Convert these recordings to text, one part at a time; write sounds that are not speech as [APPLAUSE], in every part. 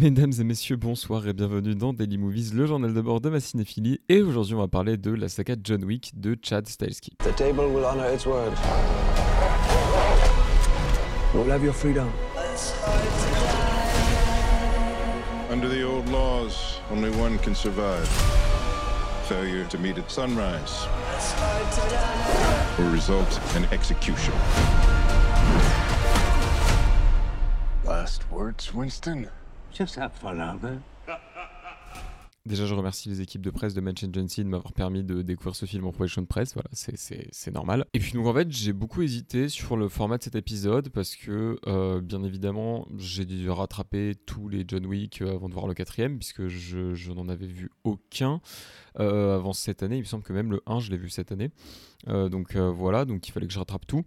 Mesdames et messieurs, bonsoir et bienvenue dans Daily Movies, le journal de bord de ma cinéphilie. Et aujourd'hui, on va parler de la saga John Wick de Chad Stahelski. The table will honor its word. You'll have your freedom. Under the old laws, only one can survive. Failure to meet at sunrise will result in execution. Last words, Winston? Déjà, je remercie les équipes de presse de Match Agency de m'avoir permis de découvrir ce film en projection de presse. Voilà, c'est- normal. Et puis, donc, en fait, j'ai beaucoup hésité sur le format de cet épisode parce que, euh, bien évidemment, j'ai dû rattraper tous les John Wick euh, avant de voir le quatrième, puisque je, n'en avais vu aucun euh, avant cette année. Il me semble que même le 1, je l'ai vu cette année. Donc, voilà, donc il fallait que je rattrape tout.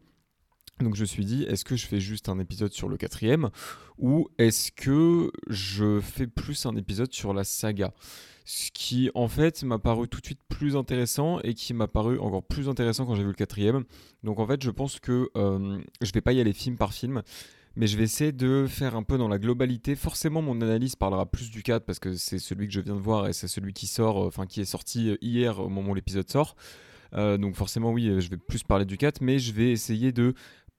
Donc je me suis dit, est-ce que je fais juste un épisode sur le quatrième ou est-ce que je fais plus un épisode sur la saga? Ce qui en fait m'a paru tout de suite plus intéressant et qui m'a paru encore plus intéressant quand j'ai vu le quatrième. Donc en fait je pense que euh, je vais pas y aller film par film. Mais je vais essayer de faire un peu dans la globalité. Forcément, mon analyse parlera plus du 4 parce que c'est celui que je viens de voir et c'est celui qui sort, euh, enfin qui est sorti euh, hier au moment où l'épisode sort. Donc forcément, oui, je vais plus parler du 4, mais je vais essayer de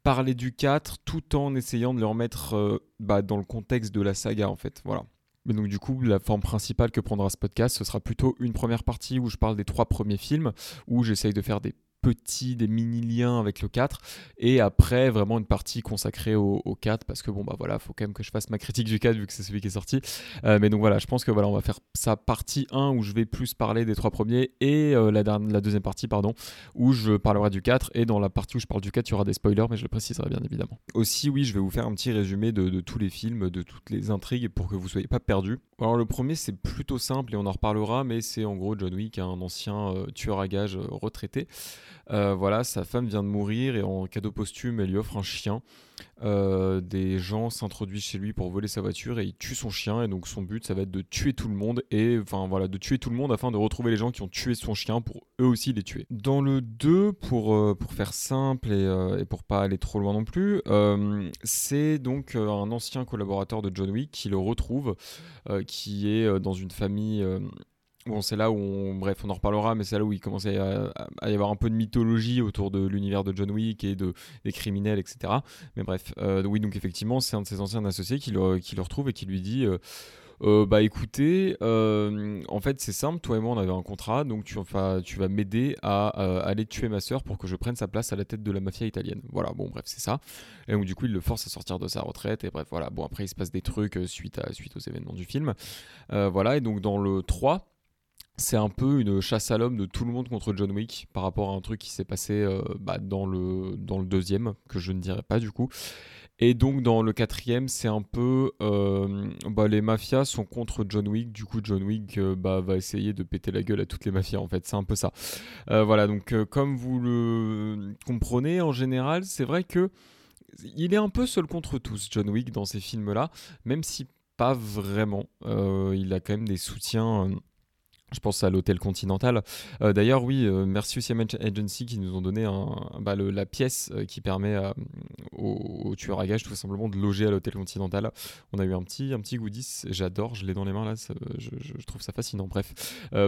parler du 4 tout en essayant de le remettre euh, bah, dans le contexte de la saga en fait. Voilà. Mais donc du coup, la forme principale que prendra ce podcast, ce sera plutôt une première partie où je parle des trois premiers films, où j'essaye de faire des petits, des mini-liens avec le 4, et après vraiment une partie consacrée au, au 4, parce que bon bah voilà, faut quand même que je fasse ma critique du 4 vu que c'est celui qui est sorti. Euh, mais donc voilà, je pense que voilà, on va faire ça partie 1 où je vais plus parler des trois premiers, et euh, la, dernière- la deuxième partie, pardon, où je parlerai du 4 et dans la partie où je parle du 4 il y aura des spoilers mais je le préciserai bien évidemment. Aussi oui je vais vous faire un petit résumé de, tous les films, de toutes les intrigues pour que vous soyez pas perdus. Alors le premier c'est plutôt simple et on en reparlera mais c'est en gros John Wick, un ancien euh, tueur à gages retraité. Euh, voilà sa femme vient de mourir et en cadeau posthume elle lui offre un chien. Euh, des gens s'introduisent chez lui pour voler sa voiture et il tue son chien et donc son but ça va être de tuer tout le monde et enfin voilà de tuer tout le monde afin de retrouver les gens qui ont tué son chien pour eux aussi les tuer. Dans le 2 pour, euh, pour faire simple et, et pour pas aller trop loin non plus c'est donc un ancien collaborateur de John Wick qui le retrouve qui est dans une famille Bon, c'est là où, on, bref, on en reparlera, mais c'est là où il commence à, à- y avoir un peu de mythologie autour de l'univers de John Wick et de, des criminels, etc. Mais bref, euh, oui, donc effectivement, c'est un de ses anciens associés qui le, qui le retrouve et qui lui dit euh, Euh, Bah écoutez, en fait, c'est simple, toi et moi, on avait un contrat, donc tu, enfin, tu vas m'aider à aller tuer ma sœur pour que je prenne sa place à la tête de la mafia italienne. Voilà, bon, bref, c'est ça. Et donc, du coup, il le force à sortir de sa retraite, et bref, voilà. Bon, après, il se passe des trucs suite, à, suite aux événements du film. Voilà, et donc, dans le 3. C'est un peu une chasse à l'homme de tout le monde contre John Wick par rapport à un truc qui s'est passé euh, bah, dans, le, dans le deuxième, que je ne dirai pas du coup. Et donc dans le quatrième, c'est un peu euh, bah, les mafias sont contre John Wick. Du coup, John Wick euh, bah, va essayer de péter la gueule à toutes les mafias. En fait, c'est un peu ça. Voilà. Donc comme vous le comprenez, en général, c'est vrai que il est un peu seul contre tous, John Wick, dans ces films-là, même si pas vraiment. Il a quand même des soutiens. Je pense à l'hôtel Continental. Euh, D'ailleurs, oui, euh, merci aussi à Agency qui nous ont donné bah, la pièce euh, qui permet à- aux, tueurs à gages tout simplement de loger à l'hôtel Continental. On a eu un petit, un petit goodies, j'adore, je l'ai dans les mains là, je, trouve ça fascinant. Bref,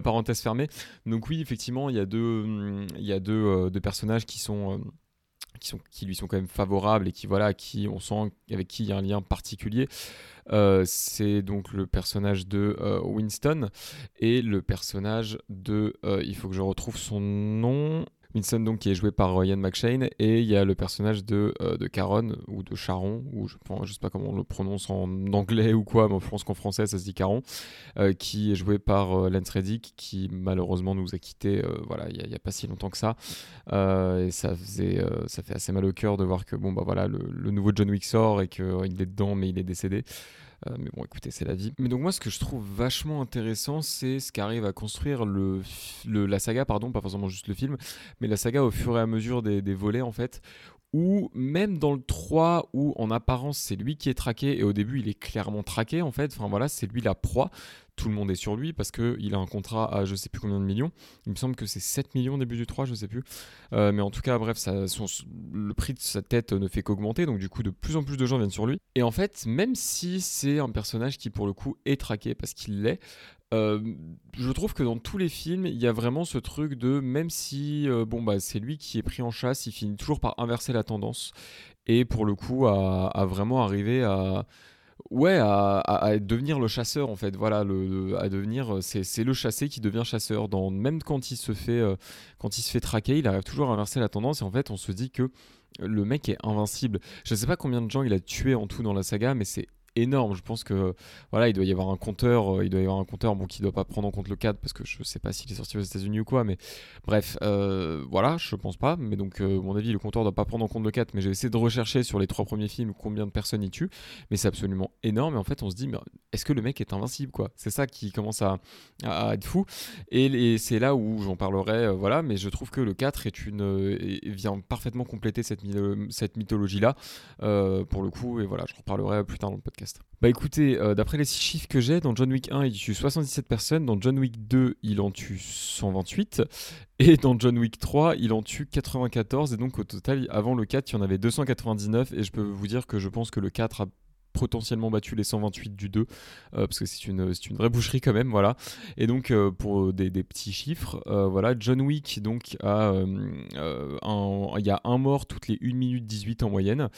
parenthèse fermée. Donc oui, effectivement, il y a deux, hum, personnages qui sont... qui lui sont quand même favorables et qui voilà qui on sent avec qui il y a un lien particulier. Euh, c'est donc le personnage de euh, Winston et le personnage de euh, il faut que je retrouve son nom Winston donc qui est joué par Ian McShane et il y a le personnage de, euh, de Caron ou de Charon ou je ne sais pas comment on le prononce en anglais ou quoi mais je français ça se dit Caron euh, qui est joué par euh, Lance Reddick qui malheureusement nous a quitté voilà il n'y a, pas si longtemps que ça. Et ça faisait ça fait assez mal au cœur de voir que bon bah voilà le, le nouveau John Wick sort et qu'il est dedans mais il est décédé mais bon, écoutez, c'est la vie. Mais donc moi, ce que je trouve vachement intéressant, c'est ce qu'arrive à construire le, la saga, pardon, pas forcément juste le film, mais la saga au fur et à mesure des volets, en fait, où même dans le 3, où en apparence c'est lui qui est traqué, et au début il est clairement traqué, en fait, enfin voilà, c'est lui la proie, tout le monde est sur lui parce qu'il a un contrat à je sais plus combien de millions. Il me semble que c'est 7 millions au début du 3, je sais plus. Euh, mais en tout cas, bref, le prix de sa tête ne fait qu'augmenter, donc du coup, de plus en plus de gens viennent sur lui. Et en fait, même si c'est un personnage qui, pour le coup, est traqué parce qu'il l'est, je trouve que dans tous les films, il y a vraiment ce truc de même si bon bah c'est lui qui est pris en chasse, il finit toujours par inverser la tendance et pour le coup à vraiment arriver à Ouais, à, devenir le chasseur en fait. Voilà, à devenir, c'est le chassé qui devient chasseur. Dans, même quand il se fait, quand il se fait traquer, il arrive toujours à inverser la tendance. Et en fait, on se dit que le mec est invincible. Je ne sais pas combien de gens il a tué en tout dans la saga, mais c'est énorme. Je pense que voilà, il doit y avoir un compteur, euh, il doit y avoir un compteur bon qui doit pas prendre en compte le 4 parce que je sais pas s'il est sorti aux États-Unis ou quoi, mais bref, euh, voilà, je pense pas. Mais donc, euh, mon avis, le compteur doit pas prendre en compte le 4, mais j'ai essayé de rechercher sur les trois premiers films combien de personnes il tue, mais c'est absolument énorme. Et en fait, on se dit, mais est-ce que le mec est invincible quoi? C'est ça qui commence à, être fou. Et, c'est là où j'en parlerai, voilà. Mais je trouve que le 4 est une vient parfaitement compléter cette, cette mythologie là pour le coup. Et voilà, je reparlerai plus tard dans le podcast. Bah écoutez, euh, d'après les six chiffres que j'ai, dans John Wick 1, il tue 77 personnes, dans John Wick 2, il en tue 128, et dans John Wick 3, il en tue 94, et donc au total, avant le 4, il y en avait 299, et je peux vous dire que je pense que le 4 a potentiellement battu les 128 du 2 euh, parce que c'est une, une vraie boucherie quand même voilà et donc euh, pour des, petits chiffres voilà John Wick donc a il y a un mort toutes les 1 minute 18 en moyenne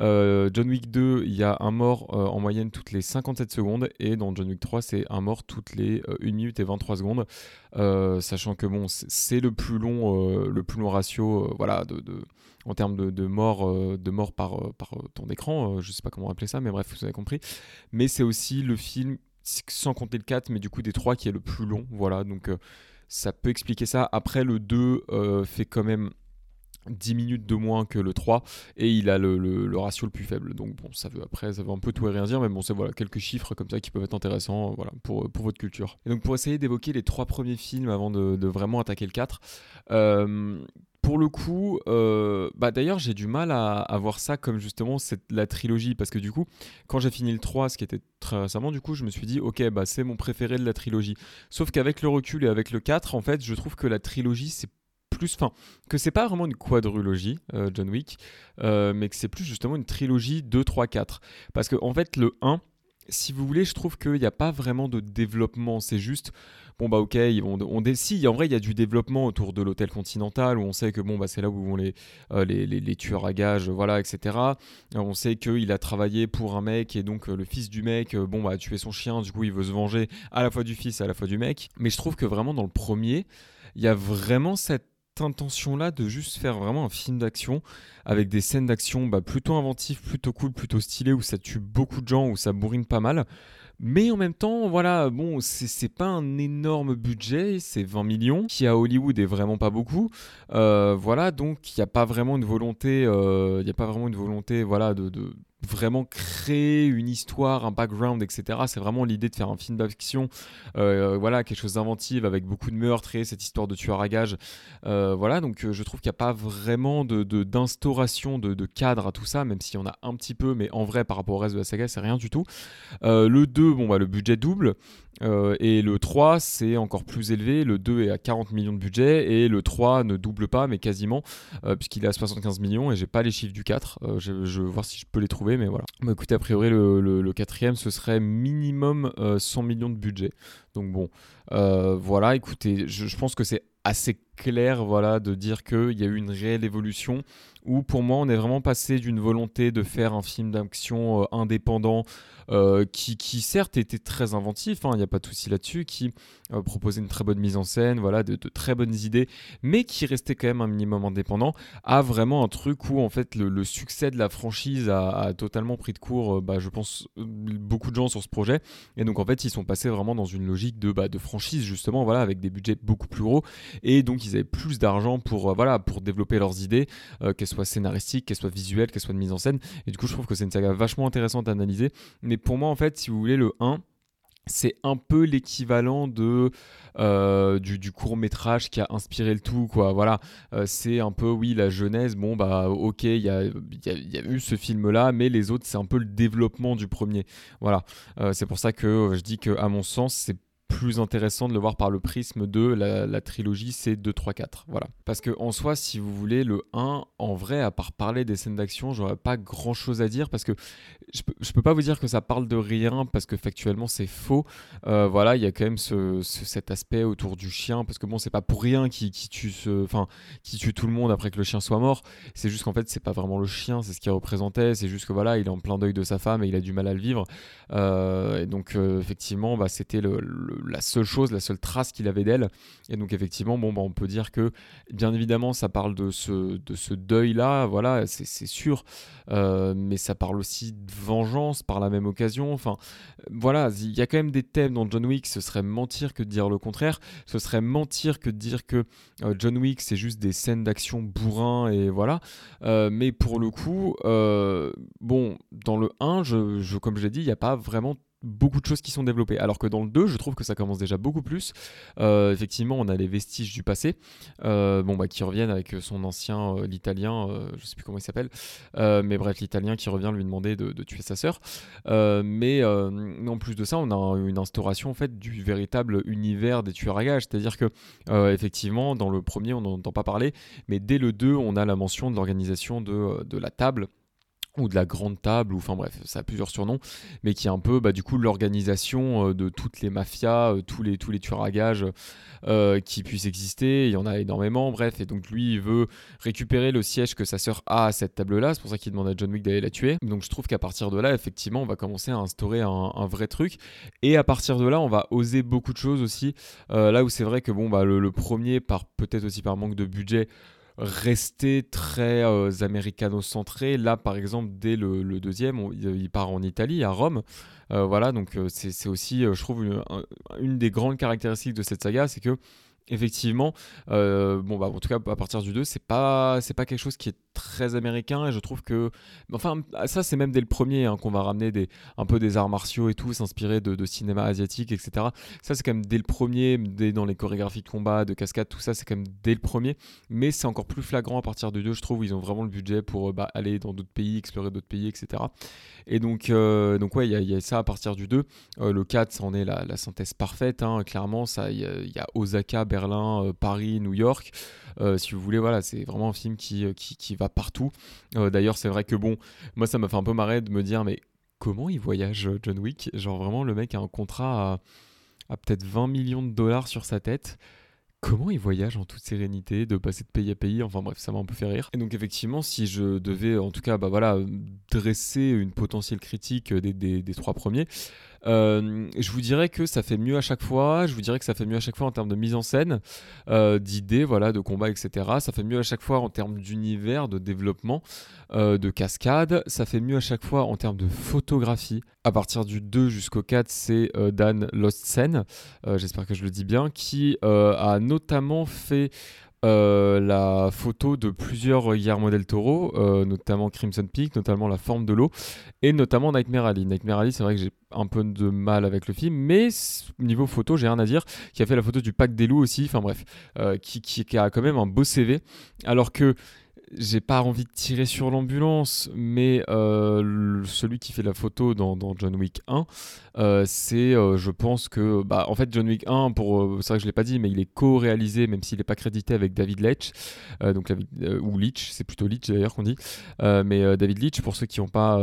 euh, John Wick 2, il y a un mort euh, en moyenne toutes les 57 secondes. Et dans John Wick 3, c'est un mort toutes les 1 euh, minute et 23 secondes. sachant que bon, c'est le plus long, le plus long ratio, voilà, de, en termes de, de mort, mort par, par temps d'écran. je sais pas comment appeler ça, mais bref, vous avez compris. Mais c'est aussi le film, sans compter le 4, mais du coup des 3 qui est le plus long. Voilà, donc ça peut expliquer ça. Après, le 2 fait quand même 10 minutes de moins que le 3 et il a le, ratio le plus faible. Donc bon, ça veut après, ça veut un peu tout et rien dire, mais bon, c'est voilà quelques chiffres comme ça qui peuvent être intéressants, voilà pour, votre culture. Et donc pour essayer d'évoquer les trois premiers films avant de, vraiment attaquer le 4. Euh, pour le coup, euh, bah d'ailleurs j'ai du mal à, voir ça comme justement cette, la trilogie parce que du coup, quand j'ai fini le 3, ce qui était très récemment, du coup je me suis dit ok bah c'est mon préféré de la trilogie. Sauf qu'avec le recul et avec le 4, en fait je trouve que la trilogie c'est plus, enfin, que c'est pas vraiment une quadrilogie, euh, John Wick, euh, mais que c'est plus justement une trilogie 2, 3, 4. Parce que en fait, le 1, si vous voulez, je trouve qu'il n'y a pas vraiment de développement. C'est juste, bon bah ok, on si, en vrai, il y a du développement autour de l'hôtel continental où on sait que bon bah c'est là où vont les, euh, les, les, tueurs à gages, voilà, etc. On sait qu'il a travaillé pour un mec et donc le fils du mec, bon bah a tué son chien, du coup il veut se venger à la fois du fils et à la fois du mec. Mais je trouve que vraiment dans le premier, il y a vraiment cette intention-là de juste faire vraiment un film d'action avec des scènes d'action bah, plutôt inventives, plutôt cool, plutôt stylées, où ça tue beaucoup de gens, où ça bourrine pas mal. Mais en même temps, voilà, bon, c'est pas un énorme budget, c'est 20 millions, qui à Hollywood est vraiment pas beaucoup. Euh, voilà, donc il n'y a pas vraiment une volonté, euh, il a pas vraiment une volonté, voilà, de, vraiment créer une histoire, un background, etc. C'est vraiment l'idée de faire un film d'action, euh, voilà, quelque chose d'inventif avec beaucoup de meurtres et cette histoire de tueur à gage. Euh, voilà, donc euh, je trouve qu'il n'y a pas vraiment de, d'instauration de, cadre à tout ça, même s'il y en a un petit peu, mais en vrai, par rapport au reste de la saga, c'est rien du tout. le 2, bon, bah, le budget double. Euh, et le 3, c'est encore plus élevé. Le 2 est à 40 millions de budget et le 3 ne double pas, mais quasiment, euh, puisqu'il est à 75 millions et j'ai pas les chiffres du 4. Euh, je, vais voir si je peux les trouver, mais voilà. Bah, écoutez, a priori, le, le, quatrième, ce serait minimum 100 millions de budget. Donc bon, voilà, écoutez, je, je pense que c'est assez clair voilà, de dire qu'il y a eu une réelle évolution où pour moi on est vraiment passé d'une volonté de faire un film d'action indépendant euh, qui, qui, certes était très inventif, hein, il n'y a pas de souci là-dessus, qui euh, proposait une très bonne mise en scène, voilà, de, très bonnes idées, mais qui restait quand même un minimum indépendant, a vraiment un truc où en fait le, succès de la franchise a, totalement pris de court, euh, bah, je pense, beaucoup de gens sur ce projet, et donc en fait ils sont passés vraiment dans une logique de, bah, de franchise justement, voilà, avec des budgets beaucoup plus gros, et donc ils avaient plus d'argent pour, voilà, pour développer leurs idées, qu'elles soient scénaristiques, qu'elles soient visuelles, qu'elles soient de mise en scène, et du coup je trouve que c'est une saga vachement intéressante à analyser, mais pour moi, en fait, si vous voulez, le 1, c'est un peu l'équivalent de euh, du, court métrage qui a inspiré le tout quoi. Voilà. Euh, c'est un peu oui la jeunesse bon bah ok il y a, eu ce film là mais les autres c'est un peu le développement du premier. Voilà. Euh, c'est pour ça que je dis que à mon sens c'est plus intéressant de le voir par le prisme de la, trilogie c'est 2, 3, 4. Voilà. Parce que en soi, si vous voulez, le 1, en vrai, à part parler des scènes d'action, j'aurais pas grand chose à dire parce que je peux, peux pas vous dire que ça parle de rien parce que factuellement c'est faux. Euh, voilà, il y a quand même ce, cet aspect autour du chien parce que bon, c'est pas pour rien qui, qui tue ce, enfin, qui tue tout le monde après que le chien soit mort. C'est juste qu'en fait, c'est pas vraiment le chien, c'est ce qu'il représentait. C'est juste que voilà, il est en plein deuil de sa femme et il a du mal à le vivre. Euh, et donc, euh, effectivement, bah, c'était le la seule chose, la seule trace qu'il avait d'elle. Et donc effectivement, bon, bah, on peut dire que, bien évidemment, ça parle de ce, de ce deuil-là, voilà, c'est sûr, euh, mais ça parle aussi de vengeance par la même occasion. Enfin, voilà, il y a quand même des thèmes dans John Wick, ce serait mentir que de dire le contraire, ce serait mentir que de dire que euh, John Wick, c'est juste des scènes d'action bourrin et voilà. Euh, mais pour le coup, bon, dans le 1, je, je comme je l'ai dit, il n'y a pas vraiment beaucoup de choses qui sont développées. Alors que dans le 2, je trouve que ça commence déjà beaucoup plus. Euh, effectivement, on a les vestiges du passé, euh, bon, bah, qui reviennent avec son ancien, euh, l'italien, je sais plus comment il s'appelle, mais bref, l'italien qui revient lui demander de, tuer sa sœur. mais en plus de ça, on a une instauration en fait du véritable univers des tueurs à gages. C'est-à-dire que, effectivement, dans le premier, on n'entend pas parler, mais dès le 2, on a la mention de l'organisation de, de la table ou de la grande table, ou enfin bref, ça a plusieurs surnoms, mais qui est un peu bah, du coup l'organisation euh, de toutes les mafias, euh, tous, les, tous les tueurs à gages euh, qui puissent exister, il y en a énormément, bref, et donc lui il veut récupérer le siège que sa sœur a à cette table-là, c'est pour ça qu'il demande à John Wick d'aller la tuer, donc je trouve qu'à partir de là, effectivement, on va commencer à instaurer un, vrai truc, et à partir de là, on va oser beaucoup de choses aussi, là où c'est vrai que bon, bah, le premier, par peut-être aussi par manque de budget, rester très euh, américano-centré. Là, par exemple, dès le, deuxième, il part en Italie, à Rome. Euh, voilà, donc euh, c'est aussi, je trouve, une, des grandes caractéristiques de cette saga, c'est que effectivement, bon bah en tout cas à partir du 2, c'est pas c'est pas quelque chose qui est très américain et je trouve que enfin ça c'est même dès le premier hein, qu'on va ramener des un peu des arts martiaux et tout s'inspirer de, cinéma asiatique etc ça c'est quand même dès le premier dès dans les chorégraphies de combat de cascade tout ça c'est quand même dès le premier. Mais c'est encore plus flagrant à partir du 2 je trouve où ils ont vraiment le budget pour bah, aller dans d'autres pays explorer d'autres pays etc et donc euh, donc ouais il y, a ça à partir du 2 euh, le 4 ça en est la, synthèse parfaite hein, clairement. Ça il y, a Osaka Berlin euh, Paris New York. Si vous voulez voilà c'est vraiment un film qui, qui va partout. Euh, d'ailleurs, c'est vrai que bon, moi ça m'a fait un peu marrer de me dire, mais comment il voyage euh, John Wick? Genre vraiment, le mec a un contrat à, peut-être 20 millions de dollars sur sa tête comment il voyage en toute sérénité, de passer de pays à pays, enfin bref, ça m'a un peu fait rire. Et donc effectivement, si je devais en tout cas bah voilà, dresser une potentielle critique des, des trois premiers, euh, je vous dirais que ça fait mieux à chaque fois. Je vous dirais que ça fait mieux à chaque fois en termes de mise en scène, euh, d'idées, voilà, de combat, etc. Ça fait mieux à chaque fois en termes d'univers, de développement, euh, de cascade. Ça fait mieux à chaque fois en termes de photographie. À partir du 2 jusqu'au 4, c'est Dan Lostsen, j'espère que je le dis bien, qui a notamment fait euh, la photo de plusieurs Guillermo del Toro, euh, notamment Crimson Peak, notamment La forme de l'eau, et notamment Nightmare Alley. Nightmare Alley, c'est vrai que j'ai un peu de mal avec le film, mais niveau photo, j'ai rien à dire. Qui a fait la photo du Pack des loups aussi, enfin bref, euh, qui, qui, a quand même un beau CV. Alors que j'ai pas envie de tirer sur l'ambulance, mais celui qui fait la photo dans, John Wick 1, euh, c'est, euh, je pense que, bah, en fait, John Wick 1, pour, c'est vrai que je l'ai pas dit, mais il est co-réalisé, même s'il n'est pas crédité avec David Leitch, donc ou Leitch, c'est plutôt Leitch d'ailleurs qu'on dit, mais David Leitch, pour ceux qui ont pas,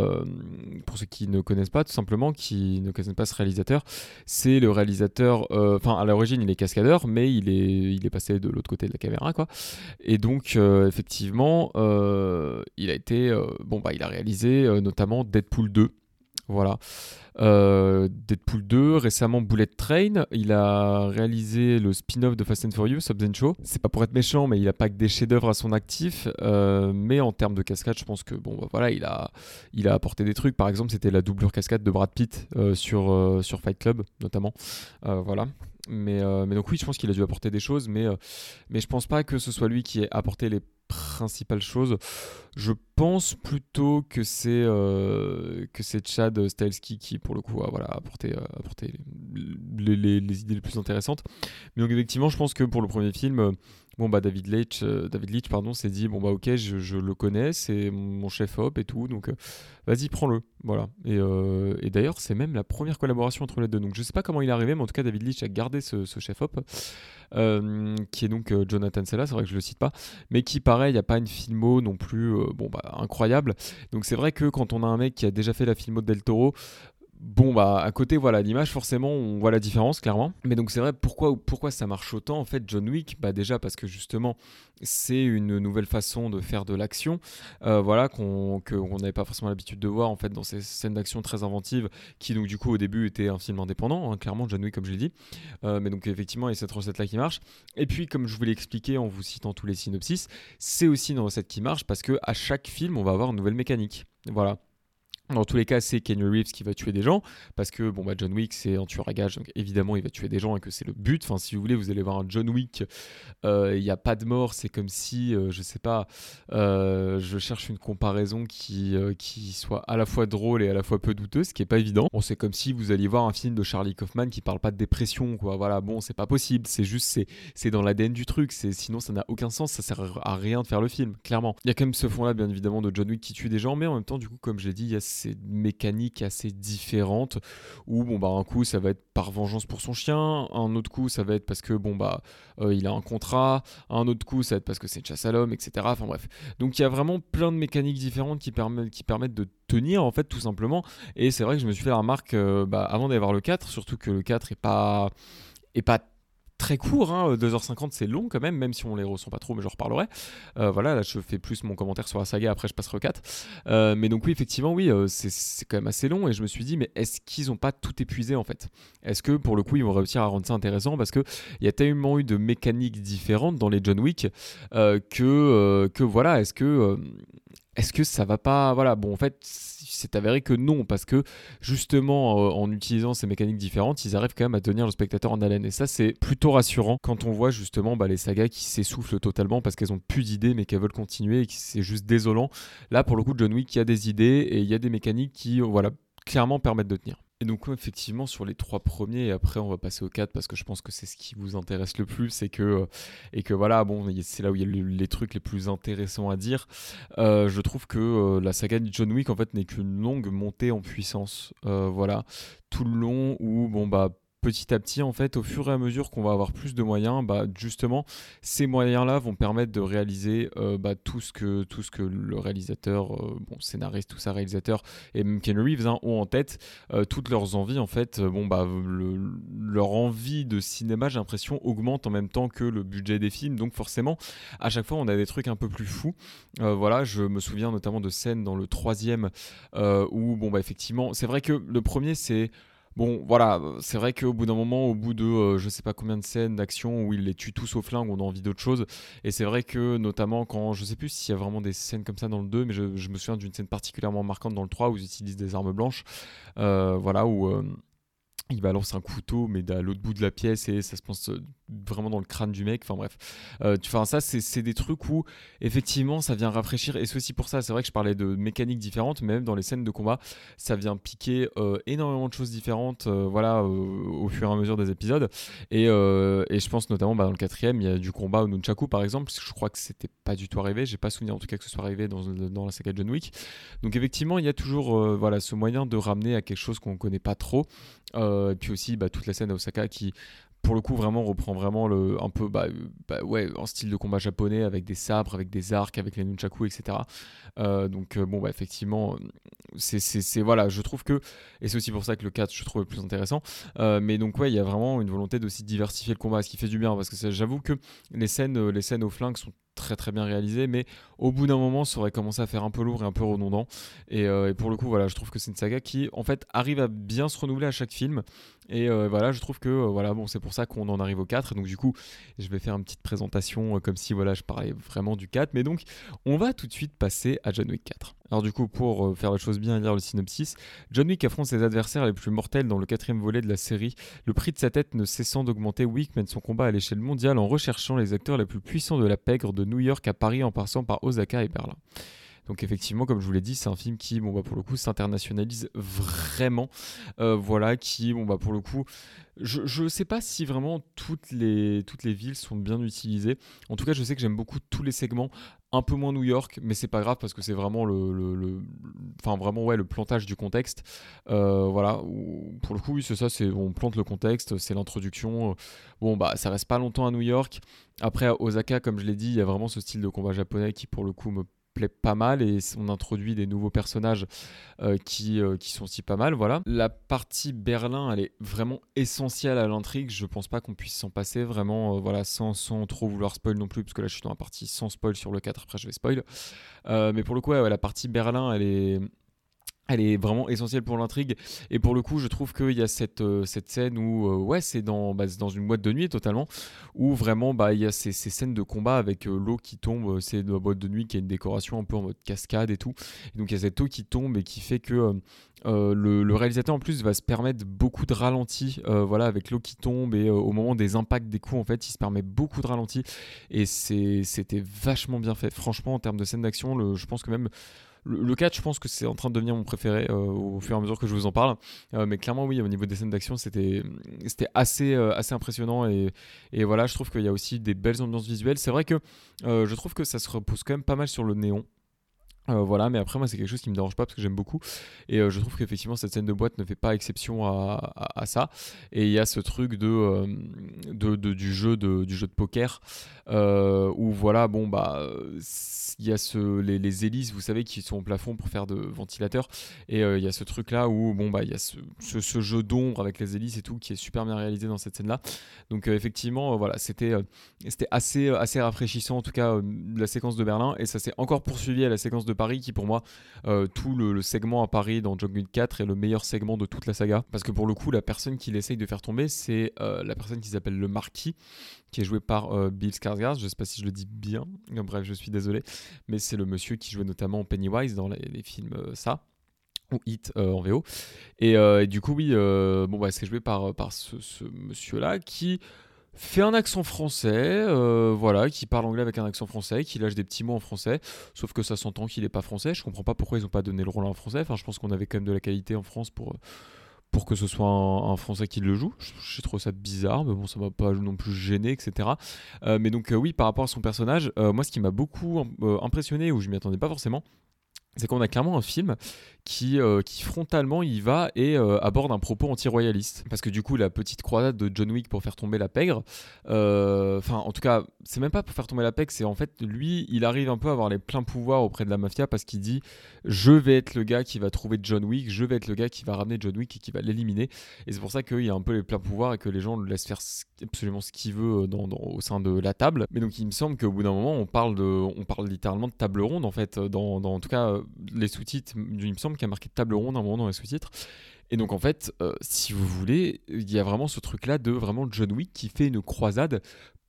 pour ceux qui ne connaissent pas, tout simplement, qui ne connaissent pas ce réalisateur, c'est le réalisateur, enfin, à l'origine, il est cascadeur, mais il est, il est passé de l'autre côté de la caméra, quoi, et donc, effectivement euh, il a été, euh, bon bah, il a réalisé euh, notamment Deadpool 2. Voilà. Deadpool 2, récemment Bullet Train, il a réalisé le spin-off de Fast and Furious, Hobbs Show. C'est pas pour être méchant, mais il a pas que des chefs-d'œuvre à son actif. mais en termes de cascade, je pense que bon, bah, voilà, il a, il a apporté des trucs. Par exemple, c'était la doublure cascade de Brad Pitt sur, sur Fight Club, notamment. voilà. Mais, mais, donc oui, je pense qu'il a dû apporter des choses, mais, mais je pense pas que ce soit lui qui ait apporté les principale chose. Je pense plutôt que c'est euh, que c'est Chad Stahelski qui pour le coup a voilà apporté, apporté les, idées les plus intéressantes. Mais donc effectivement, je pense que pour le premier film, euh, bon bah David Leitch, euh, David Leitch pardon, s'est dit bon bah ok, je, le connais, c'est mon chef op et tout, donc euh, vas-y prends-le, voilà. Et, euh, d'ailleurs c'est même la première collaboration entre les deux. Donc je sais pas comment il est arrivé, mais en tout cas David Leitch a gardé ce, ce chef op, euh, qui est donc euh, Jonathan Sella, c'est vrai que je le cite pas, mais qui pareil, il y a pas une filmo non plus euh, bon bah incroyable. Donc c'est vrai que quand on a un mec qui a déjà fait la filmo de Del Toro, Bon bah à côté voilà l'image forcément on voit la différence clairement. Mais donc c'est vrai pourquoi pourquoi ça marche autant en fait John Wick? Bah déjà parce que justement c'est une nouvelle façon de faire de l'action euh, voilà qu'on que on n'avait pas forcément l'habitude de voir en fait dans ces scènes d'action très inventives qui donc du coup au début était un film indépendant hein, clairement John Wick comme je l'ai dit. Euh, mais donc effectivement il y a cette recette là qui marche. Et puis comme je vous l'ai expliqué en vous citant tous les synopsis c'est aussi une recette qui marche parce que à chaque film on va avoir une nouvelle mécanique. Voilà dans tous les cas, c'est Kenny Reeves qui va tuer des gens, parce que bon bah John Wick c'est un tueur à gages, donc évidemment il va tuer des gens et que c'est le but. Enfin, si vous voulez, vous allez voir un John Wick, euh, il n'y a pas de mort, c'est comme si, euh, je sais pas, euh, je cherche une comparaison qui, euh, qui soit à la fois drôle et à la fois peu douteuse, ce qui est pas évident. Bon, c'est comme si vous alliez voir un film de Charlie Kaufman qui parle pas de dépression, quoi. Voilà, bon, c'est pas possible, c'est juste, c'est, dans l'ADN du truc, sinon ça n'a aucun sens, ça sert à rien de faire le film, clairement. Il y a quand même ce fond-là, bien évidemment, de John Wick qui tue des gens, mais en même temps, du coup, comme je l'ai dit, il y a mécaniques assez différentes où, bon, bah, un coup, ça va être par vengeance pour son chien, un autre coup, ça va être parce que, bon, bah, euh, il a un contrat, un autre coup, ça va être parce que c'est une chasse à l'homme, etc. Enfin bref. Donc il y a vraiment plein de mécaniques différentes qui permettent, qui permettent de tenir, en fait, tout simplement. Et c'est vrai que je me suis fait la remarque euh, bah, avant d'aller voir le 4, surtout que le 4 est pas, est pas très court, hein, 2h50 c'est long quand même, même si on les ressent pas trop, mais j'en reparlerai. Euh, voilà, là je fais plus mon commentaire sur la saga, après je passerai au 4. Euh, mais donc oui, effectivement, oui, euh, c'est- quand même assez long, et je me suis dit, mais est-ce qu'ils ont pas tout épuisé en fait? Est-ce que pour le coup ils vont réussir à rendre ça intéressant? Parce qu'il y a tellement eu de mécaniques différentes dans les John Wick que, que voilà, est-ce que... est-ce que ça va pas Voilà, bon, en fait, c'est avéré que non, parce que justement, euh, en utilisant ces mécaniques différentes, ils arrivent quand même à tenir le spectateur en haleine. Et ça, c'est plutôt rassurant quand on voit justement bah, les sagas qui s'essoufflent totalement parce qu'elles ont plus d'idées, mais qu'elles veulent continuer et que c'est juste désolant. Là, pour le coup, John Wick, il y a des idées et il y a des mécaniques qui, euh, voilà, clairement permettent de tenir. Et donc, effectivement, sur les trois premiers, et après, on va passer au 4 parce que je pense que c'est ce qui vous intéresse le plus. Et que, euh, et que voilà, bon, c'est là où il y a le- les trucs les plus intéressants à dire. Euh, je trouve que euh, la saga de John Wick, en fait, n'est qu'une longue montée en puissance. Voilà, tout le long où, bon, bah, petit à petit, en fait, au fur et à mesure qu'on va avoir plus de moyens, bah, justement, ces moyens-là vont permettre de réaliser euh, bah, tout, ce que, le réalisateur, euh, bon, scénariste, tout ça, réalisateur, et même Ken Reeves hein, ont en tête, euh, toutes leurs envies, en fait, bon, bah, le- leur envie de cinéma, j'ai augmente en même temps que le budget des films, donc forcément, à chaque fois, on a des trucs un peu plus fous. Voilà, je me souviens notamment de scènes dans le troisième où, bon, bah, effectivement, c'est vrai que le premier, c'est. Bon, voilà, euh, c'est vrai qu'au bout d'un moment, au bout de euh, je sais pas combien de scènes d'action où il les tue tous au flingue, on a envie d'autre chose. Et c'est vrai que, notamment, quand je sais plus s'il y a vraiment des scènes comme ça dans le 2, mais je, me souviens d'une scène particulièrement marquante dans le 3 où ils utilisent des armes blanches. Euh, voilà, où. Il balance un couteau, mais à l'autre bout de la pièce, et ça se pense euh, vraiment dans le crâne du mec. Enfin bref. Euh, tu- ça, c'est des trucs où, effectivement, ça vient rafraîchir. Et c'est aussi pour ça, c'est vrai que je parlais de mécaniques différentes, mais même dans les scènes de combat, ça vient piquer euh, énormément de choses différentes, voilà, au fur et à mesure des épisodes. Et, et je pense notamment, bah, dans le quatrième, il y a du combat au Nunchaku, par exemple, je crois que c'était pas du tout arrivé. J'ai pas souvenir, en tout cas, que ce soit arrivé dans, dans la saga de John Wick. Donc, effectivement, il y a toujours, voilà, ce moyen de ramener à quelque chose qu'on connaît pas trop. Euh, et puis aussi, bah, toute la scène à Osaka qui pour le coup vraiment reprend vraiment le un peu bah, bah, ouais en style de combat japonais avec des sabres avec des arcs avec les nunchaku etc Euh, donc euh, bon effectivement c'est voilà je trouve que et c'est aussi pour ça que le 4 je trouve le plus intéressant. Mais donc ouais il y a vraiment une volonté d'aussi diversifier le combat ce qui fait du bien parce que j'avoue que les scènes les scènes au flingue sont très très bien réalisées mais au bout d'un moment ça aurait commencé à faire un peu lourd et un peu redondant et, euh, et pour le coup voilà je trouve que c'est une saga qui en fait arrive à bien se renouveler à chaque film et euh, voilà, je trouve que euh, voilà, bon, c'est pour ça qu'on en arrive au 4. Et donc, du coup, je vais faire une petite présentation comme si voilà, je parlais vraiment du 4. Mais donc, on va tout de suite passer à John Wick 4. Alors, du coup, pour euh, faire les choses bien et lire le synopsis, John Wick affronte ses adversaires les plus mortels dans le quatrième volet de la série. Le prix de sa tête ne cessant d'augmenter, Wick mène son combat à l'échelle mondiale en recherchant les acteurs les plus puissants de la pègre de New York à Paris en passant par Osaka et Berlin. Donc effectivement, comme je vous l'ai dit, c'est un film qui, bon bah pour le coup, s'internationalise vraiment. voilà, qui, bon bah pour le coup, je ne sais pas si vraiment toutes les, toutes les villes sont bien utilisées. En tout cas, je sais que j'aime beaucoup tous les segments. Un peu moins New York, mais c'est pas grave parce que c'est vraiment le, le, enfin vraiment ouais le plantage du contexte. Euh, voilà, pour le coup, oui, c'est ça. C'est on plante le contexte, c'est l'introduction. Bon bah ça reste pas longtemps à New York. Après à Osaka, comme je l'ai dit, il y a vraiment ce style de combat japonais qui pour le coup me plaît pas mal et on introduit des nouveaux personnages euh, qui, euh, qui sont aussi pas mal. Voilà. La partie Berlin, elle est vraiment essentielle à l'intrigue. Je pense pas qu'on puisse s'en passer vraiment, euh, voilà, sans, sans, trop vouloir spoil non plus, parce que là je suis dans la partie sans spoil sur le 4, après je vais spoil. mais pour le coup, la partie Berlin, elle est elle est vraiment essentielle pour l'intrigue. Et pour le coup je trouve qu'il y a cette, euh, scène où euh, ouais c'est dans, bah, une boîte de nuit totalement où vraiment bah, il y a ces, ces scènes de combat avec euh, l'eau qui tombe c'est une boîte de nuit qui a une décoration un peu en mode cascade et tout. Et donc il y a cette eau qui tombe et qui fait que le, le, réalisateur en plus va se permettre beaucoup de ralentis voilà avec l'eau qui tombe et au moment des impacts des coups en fait il se permet beaucoup de ralentis et c'était vachement bien fait. Franchement en termes de scène d'action je pense que même le, 4, je pense que c'est en train de devenir mon préféré euh, au fur et à mesure que je vous en parle. Euh, mais clairement, oui, au niveau des scènes d'action, c'était assez, euh, assez impressionnant. Et, et, voilà, je trouve qu'il y a aussi des belles ambiances visuelles. C'est vrai que je trouve que ça se repose quand même pas mal sur le néon. Euh, voilà, mais après moi c'est quelque chose qui me dérange pas parce que j'aime beaucoup. Et euh, je trouve qu'effectivement cette scène de boîte ne fait pas exception à, à, ça. Et il y a ce truc de, euh, de, du jeu de du jeu de poker où voilà bon bah il y a ce, les, les, hélices vous savez qui sont au plafond pour faire de ventilateurs. Et il y a ce truc là où bon bah il y a ce, ce, jeu d'ombre avec les hélices et tout qui est super bien réalisé dans cette scène là donc effectivement voilà c'était c'était assez assez rafraîchissant en tout cas la séquence de Berlin. Et ça s'est encore poursuivi à la séquence de Paris qui pour moi euh, tout le, segment à Paris dans John 4 est le meilleur segment de toute la saga. Parce que pour le coup la personne qu'il essaye de faire tomber c'est euh, la personne qui s'appelle le Marquis qui est joué par euh, Bill Skarsgård. Je sais pas si je le dis bien. [LAUGHS] Bref je suis désolé. Mais c'est le monsieur qui jouait notamment Pennywise dans les, films ça ou Hit en VO et, du coup oui bon bah c'est joué par, par ce, ce monsieur là qui fait un accent français, euh, voilà, qui parle anglais avec un accent français, qui lâche des petits mots en français, sauf que ça s'entend qu'il n'est pas français. Je comprends pas pourquoi ils n'ont pas donné le rôle en français. Enfin, je pense qu'on avait quand même de la qualité en France pour, pour que ce soit un, français qui le joue. J'ai trouvé ça bizarre, mais bon, ça m'a pas non plus gêné, etc. Euh, mais donc, euh, oui, par rapport à son personnage, moi, ce qui m'a beaucoup impressionné, ou je m'y attendais pas forcément, c'est qu'on a clairement un film qui, euh, qui frontalement y va et euh, aborde un propos anti-royaliste. Parce que du coup, la petite croisade de John Wick pour faire tomber la pègre, euh, enfin, en tout cas, c'est même pas pour faire tomber la pègre, c'est en fait, lui, il arrive un peu à avoir les pleins pouvoirs auprès de la mafia parce qu'il dit Je vais être le gars qui va trouver John Wick, je vais être le gars qui va ramener John Wick et qui va l'éliminer. Et c'est pour ça qu'il y a un peu les pleins pouvoirs et que les gens le laissent faire absolument ce qu'il veut dans, au sein de la table. Mais donc, il me semble qu'au bout d'un moment, on parle, de, on parle littéralement de table ronde, en fait, dans, dans en tout cas, les sous-titres, il me semble qui a marqué table ronde un moment dans les sous-titres. Et donc en fait, euh, si vous voulez, il y a vraiment ce truc-là de vraiment John Wick qui fait une croisade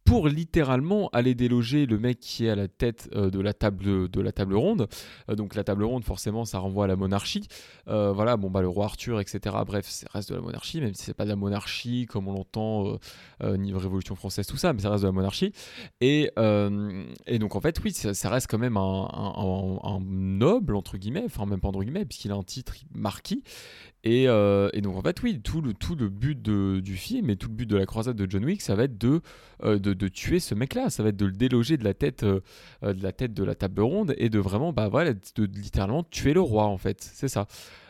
pour littéralement aller déloger le mec qui est à la tête euh, de, la table, de la table ronde. Euh, donc la table ronde, forcément, ça renvoie à la monarchie. Euh, voilà, bon, bah, le roi Arthur, etc. Bref, ça reste de la monarchie, même si c'est pas de la monarchie comme on l'entend niveau Révolution française, tout ça, mais ça reste de la monarchie. Et, et donc en fait, oui, ça, reste quand même un, un, noble, entre guillemets, enfin même pas entre guillemets, puisqu'il a un titre marquis. Et, et, donc en fait, oui, tout le, tout le but du film et tout le but de la croisade de John Wick, ça va être de, de tuer ce mec-là. Ça va être de le déloger de la tête, euh, euh, de la tête de la table ronde et de vraiment, bah voilà, de, littéralement tuer le roi en fait. C'est ça.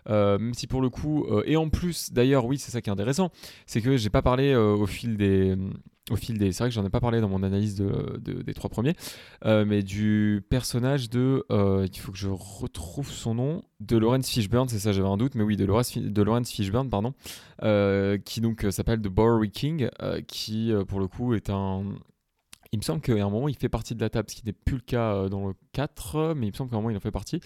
Euh, même si pour le coup, et en plus, d'ailleurs, oui, c'est ça qui est intéressant, c'est que j'ai pas parlé au fil des au fil des. C'est vrai que j'en ai pas parlé dans mon analyse de, des trois premiers, mais du personnage de. il faut que je retrouve son nom. De Lawrence Fishburne, c'est ça, j'avais un doute, mais oui, de Lawrence, de Lawrence Fishburne, pardon, qui donc s'appelle The Bowery King, qui pour le coup est un, il me semble qu'à un moment, il fait partie de la table, ce qui n'est plus le cas euh, dans le 4, mais il me semble qu'à un moment, il en fait partie.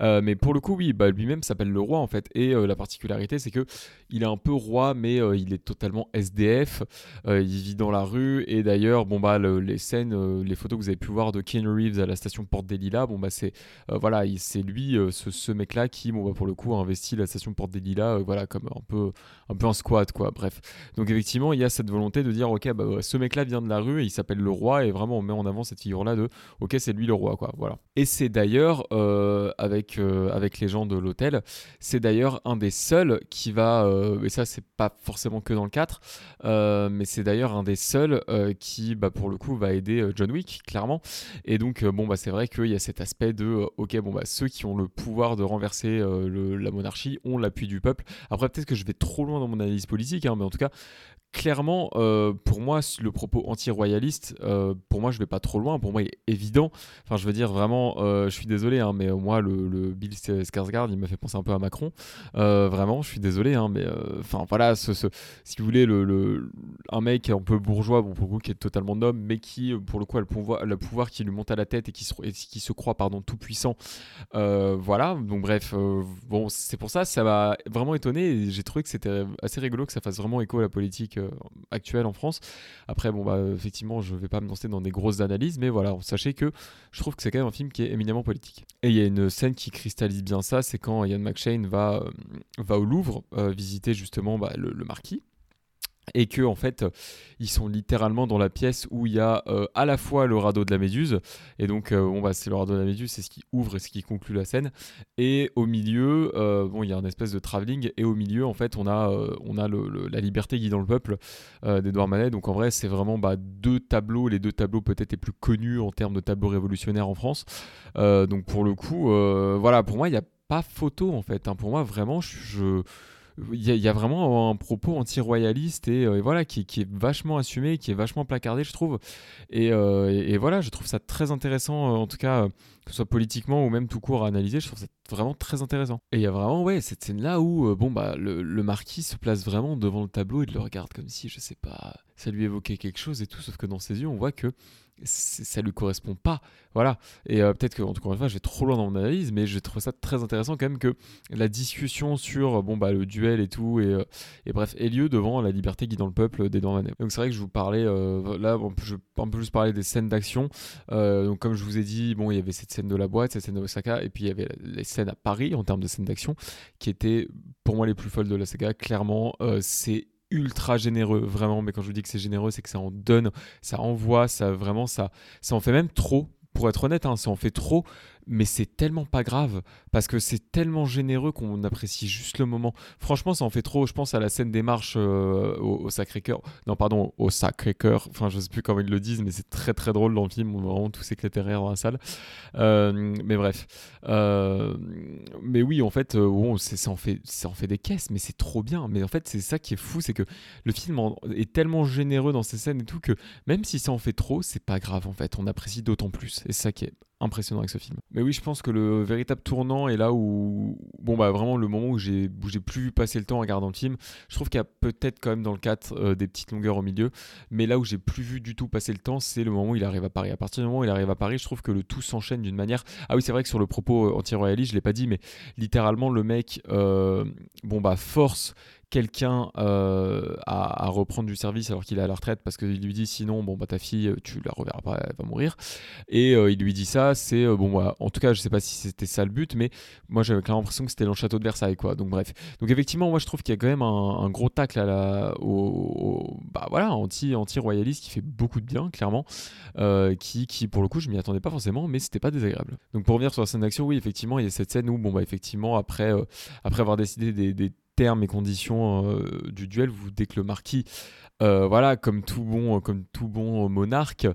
Euh, mais pour le coup, oui, bah, lui-même s'appelle le roi en fait. Et euh, la particularité, c'est que il est un peu roi, mais euh, il est totalement SDF. il vit dans la rue. Et d'ailleurs, bon bah les scènes, les photos que vous avez pu voir de Keanu Reeves à la station Porte des Lilas, bon bah c'est voilà, c'est lui, ce, ce mec-là qui, bon bah pour le coup, a investi la station Porte des Lilas, voilà comme un peu un peu un squat quoi. Bref. Donc effectivement, il y a cette volonté de dire, ok, bah, ce mec-là vient de la rue, et il s'appelle le roi, et vraiment on met en avant cette figure-là de, ok, c'est lui le roi quoi. Voilà. Et c'est d'ailleurs avec euh, avec, les gens de l'hôtel. C'est d'ailleurs un des seuls qui va, euh, et ça c'est pas forcément que dans le 4, euh, mais c'est d'ailleurs un des seuls qui, bah, pour le coup, va aider John Wick, clairement. Et donc, bon, bah, c'est vrai qu'il y a cet aspect de, ok, bon, bah, ceux qui ont le pouvoir de renverser la monarchie ont l'appui du peuple. Après, peut-être que je vais trop loin dans mon analyse politique, hein, mais en tout cas, clairement, pour moi, le propos anti-royaliste, pour moi, je vais pas trop loin. Pour moi, il est évident. Enfin, je veux dire, vraiment, je suis désolé, hein, mais moi, le, Bill Skarsgård, il m'a fait penser un peu à Macron. vraiment, je suis désolé, hein, mais enfin, voilà, ce, si vous voulez, le, un mec un peu bourgeois, bon, pour le qui est totalement noble, mais qui, pour le coup, a le pouvoir, le qui lui monte à la tête et qui se, croit, pardon, tout puissant. voilà, donc bref, bon, c'est pour ça, ça m'a vraiment étonné. J'ai trouvé que c'était assez rigolo que ça fasse vraiment écho à la politique euh, actuelle en France. Après, bon, bah, effectivement, je vais pas me lancer dans des grosses analyses, mais voilà, sachez que je trouve que c'est quand même un film qui est éminemment politique. Et il y a une scène qui cristallise bien ça, c'est quand Ian McShane va, euh, au Louvre euh, visiter justement bah, le, marquis et que en fait ils sont littéralement dans la pièce où il y a euh, à la fois le radeau de la Méduse et donc euh, bon bah c'est le radeau de la Méduse c'est ce qui ouvre et ce qui conclut la scène. Et au milieu euh, bon il y a un espèce de travelling et au milieu en fait on a on a la liberté guidant le peuple d'Edouard Manet. Donc en vrai c'est vraiment bah, deux tableaux les deux tableaux peut-être les plus connus en termes de tableaux révolutionnaires en France. Donc pour le coup voilà pour moi il n'y a pas photo en fait hein. pour moi vraiment je il y, a vraiment un propos anti-royaliste et, euh, voilà qui, est vachement assumé, qui est vachement placardé, je trouve. Et, euh, voilà, je trouve ça très intéressant, euh, en tout cas, que ce soit politiquement ou même tout court à analyser, je trouve ça vraiment très intéressant. Et il y a vraiment, ouais, cette scène-là où, bon, bah, le, marquis se place vraiment devant le tableau et le regarde comme si, je sais pas, ça lui évoquait quelque chose et tout, sauf que dans ses yeux, on voit que ça lui correspond pas. Voilà. Et euh, peut-être que, en tout cas, je vais trop loin dans mon analyse, mais je trouve ça très intéressant quand même que la discussion sur bon, bah, le duel et tout, et, euh, et bref, ait lieu devant la liberté guidant le peuple des Manet. Donc c'est vrai que je vous parlais, euh, là, je vais un peu plus parler des scènes d'action. donc comme je vous ai dit, bon, il y avait cette scène de la boîte, cette scène de Osaka, et puis il y avait les scènes à Paris en termes de scènes d'action, qui étaient pour moi les plus folles de la saga. Clairement, c'est ultra généreux, vraiment. Mais quand je vous dis que c'est généreux, c'est que ça en donne, ça envoie, ça vraiment, ça, ça en fait même trop. Pour être honnête, hein, ça en fait trop mais c'est tellement pas grave parce que c'est tellement généreux qu'on apprécie juste le moment. Franchement, ça en fait trop. Je pense à la scène des marches euh, au, Sacré-Cœur. Non, pardon, au Sacré-Cœur. Enfin, je sais plus comment ils le disent, mais c'est très très drôle dans le film. On va vraiment tous éclater dans la salle. Euh, mais bref. Euh, mais oui, en fait, bon, ça, en fait, ça en fait des caisses, mais c'est trop bien. Mais en fait, c'est ça qui est fou, c'est que le film est tellement généreux dans ces scènes et tout que même si ça en fait trop, c'est pas grave en fait. On apprécie d'autant plus. Et ça qui est impressionnant avec ce film. Mais oui, je pense que le véritable tournant est là où, bon, bah vraiment le moment où j'ai, plus vu passer le temps en regardant le film. Je trouve qu'il y a peut-être quand même dans le 4 euh, des petites longueurs au milieu, mais là où j'ai plus vu du tout passer le temps, c'est le moment où il arrive à Paris. À partir du moment où il arrive à Paris, je trouve que le tout s'enchaîne d'une manière. Ah oui, c'est vrai que sur le propos euh, anti-royaliste, je l'ai pas dit, mais littéralement le mec, euh, bon bah force quelqu'un euh, à, reprendre du service alors qu'il est à la retraite parce qu'il lui dit sinon bon bah ta fille tu la reverras pas elle va mourir. Et euh, il lui dit ça c'est euh, bon bah, en tout cas je sais pas si c'était ça le but mais moi j'avais clairement l'impression que c'était dans le château de Versailles quoi. Donc bref. Donc effectivement moi je trouve qu'il y a quand même un, gros tacle à la au, bah voilà anti anti royaliste qui fait beaucoup de bien clairement qui, qui pour le coup je m'y attendais pas forcément mais c'était pas désagréable. Donc pour revenir sur la scène d'action oui effectivement il y a cette scène où bon bah effectivement après après avoir décidé des termes et conditions euh, du duel, vous dès que le marquis, euh, voilà, comme tout bon, bon monarque,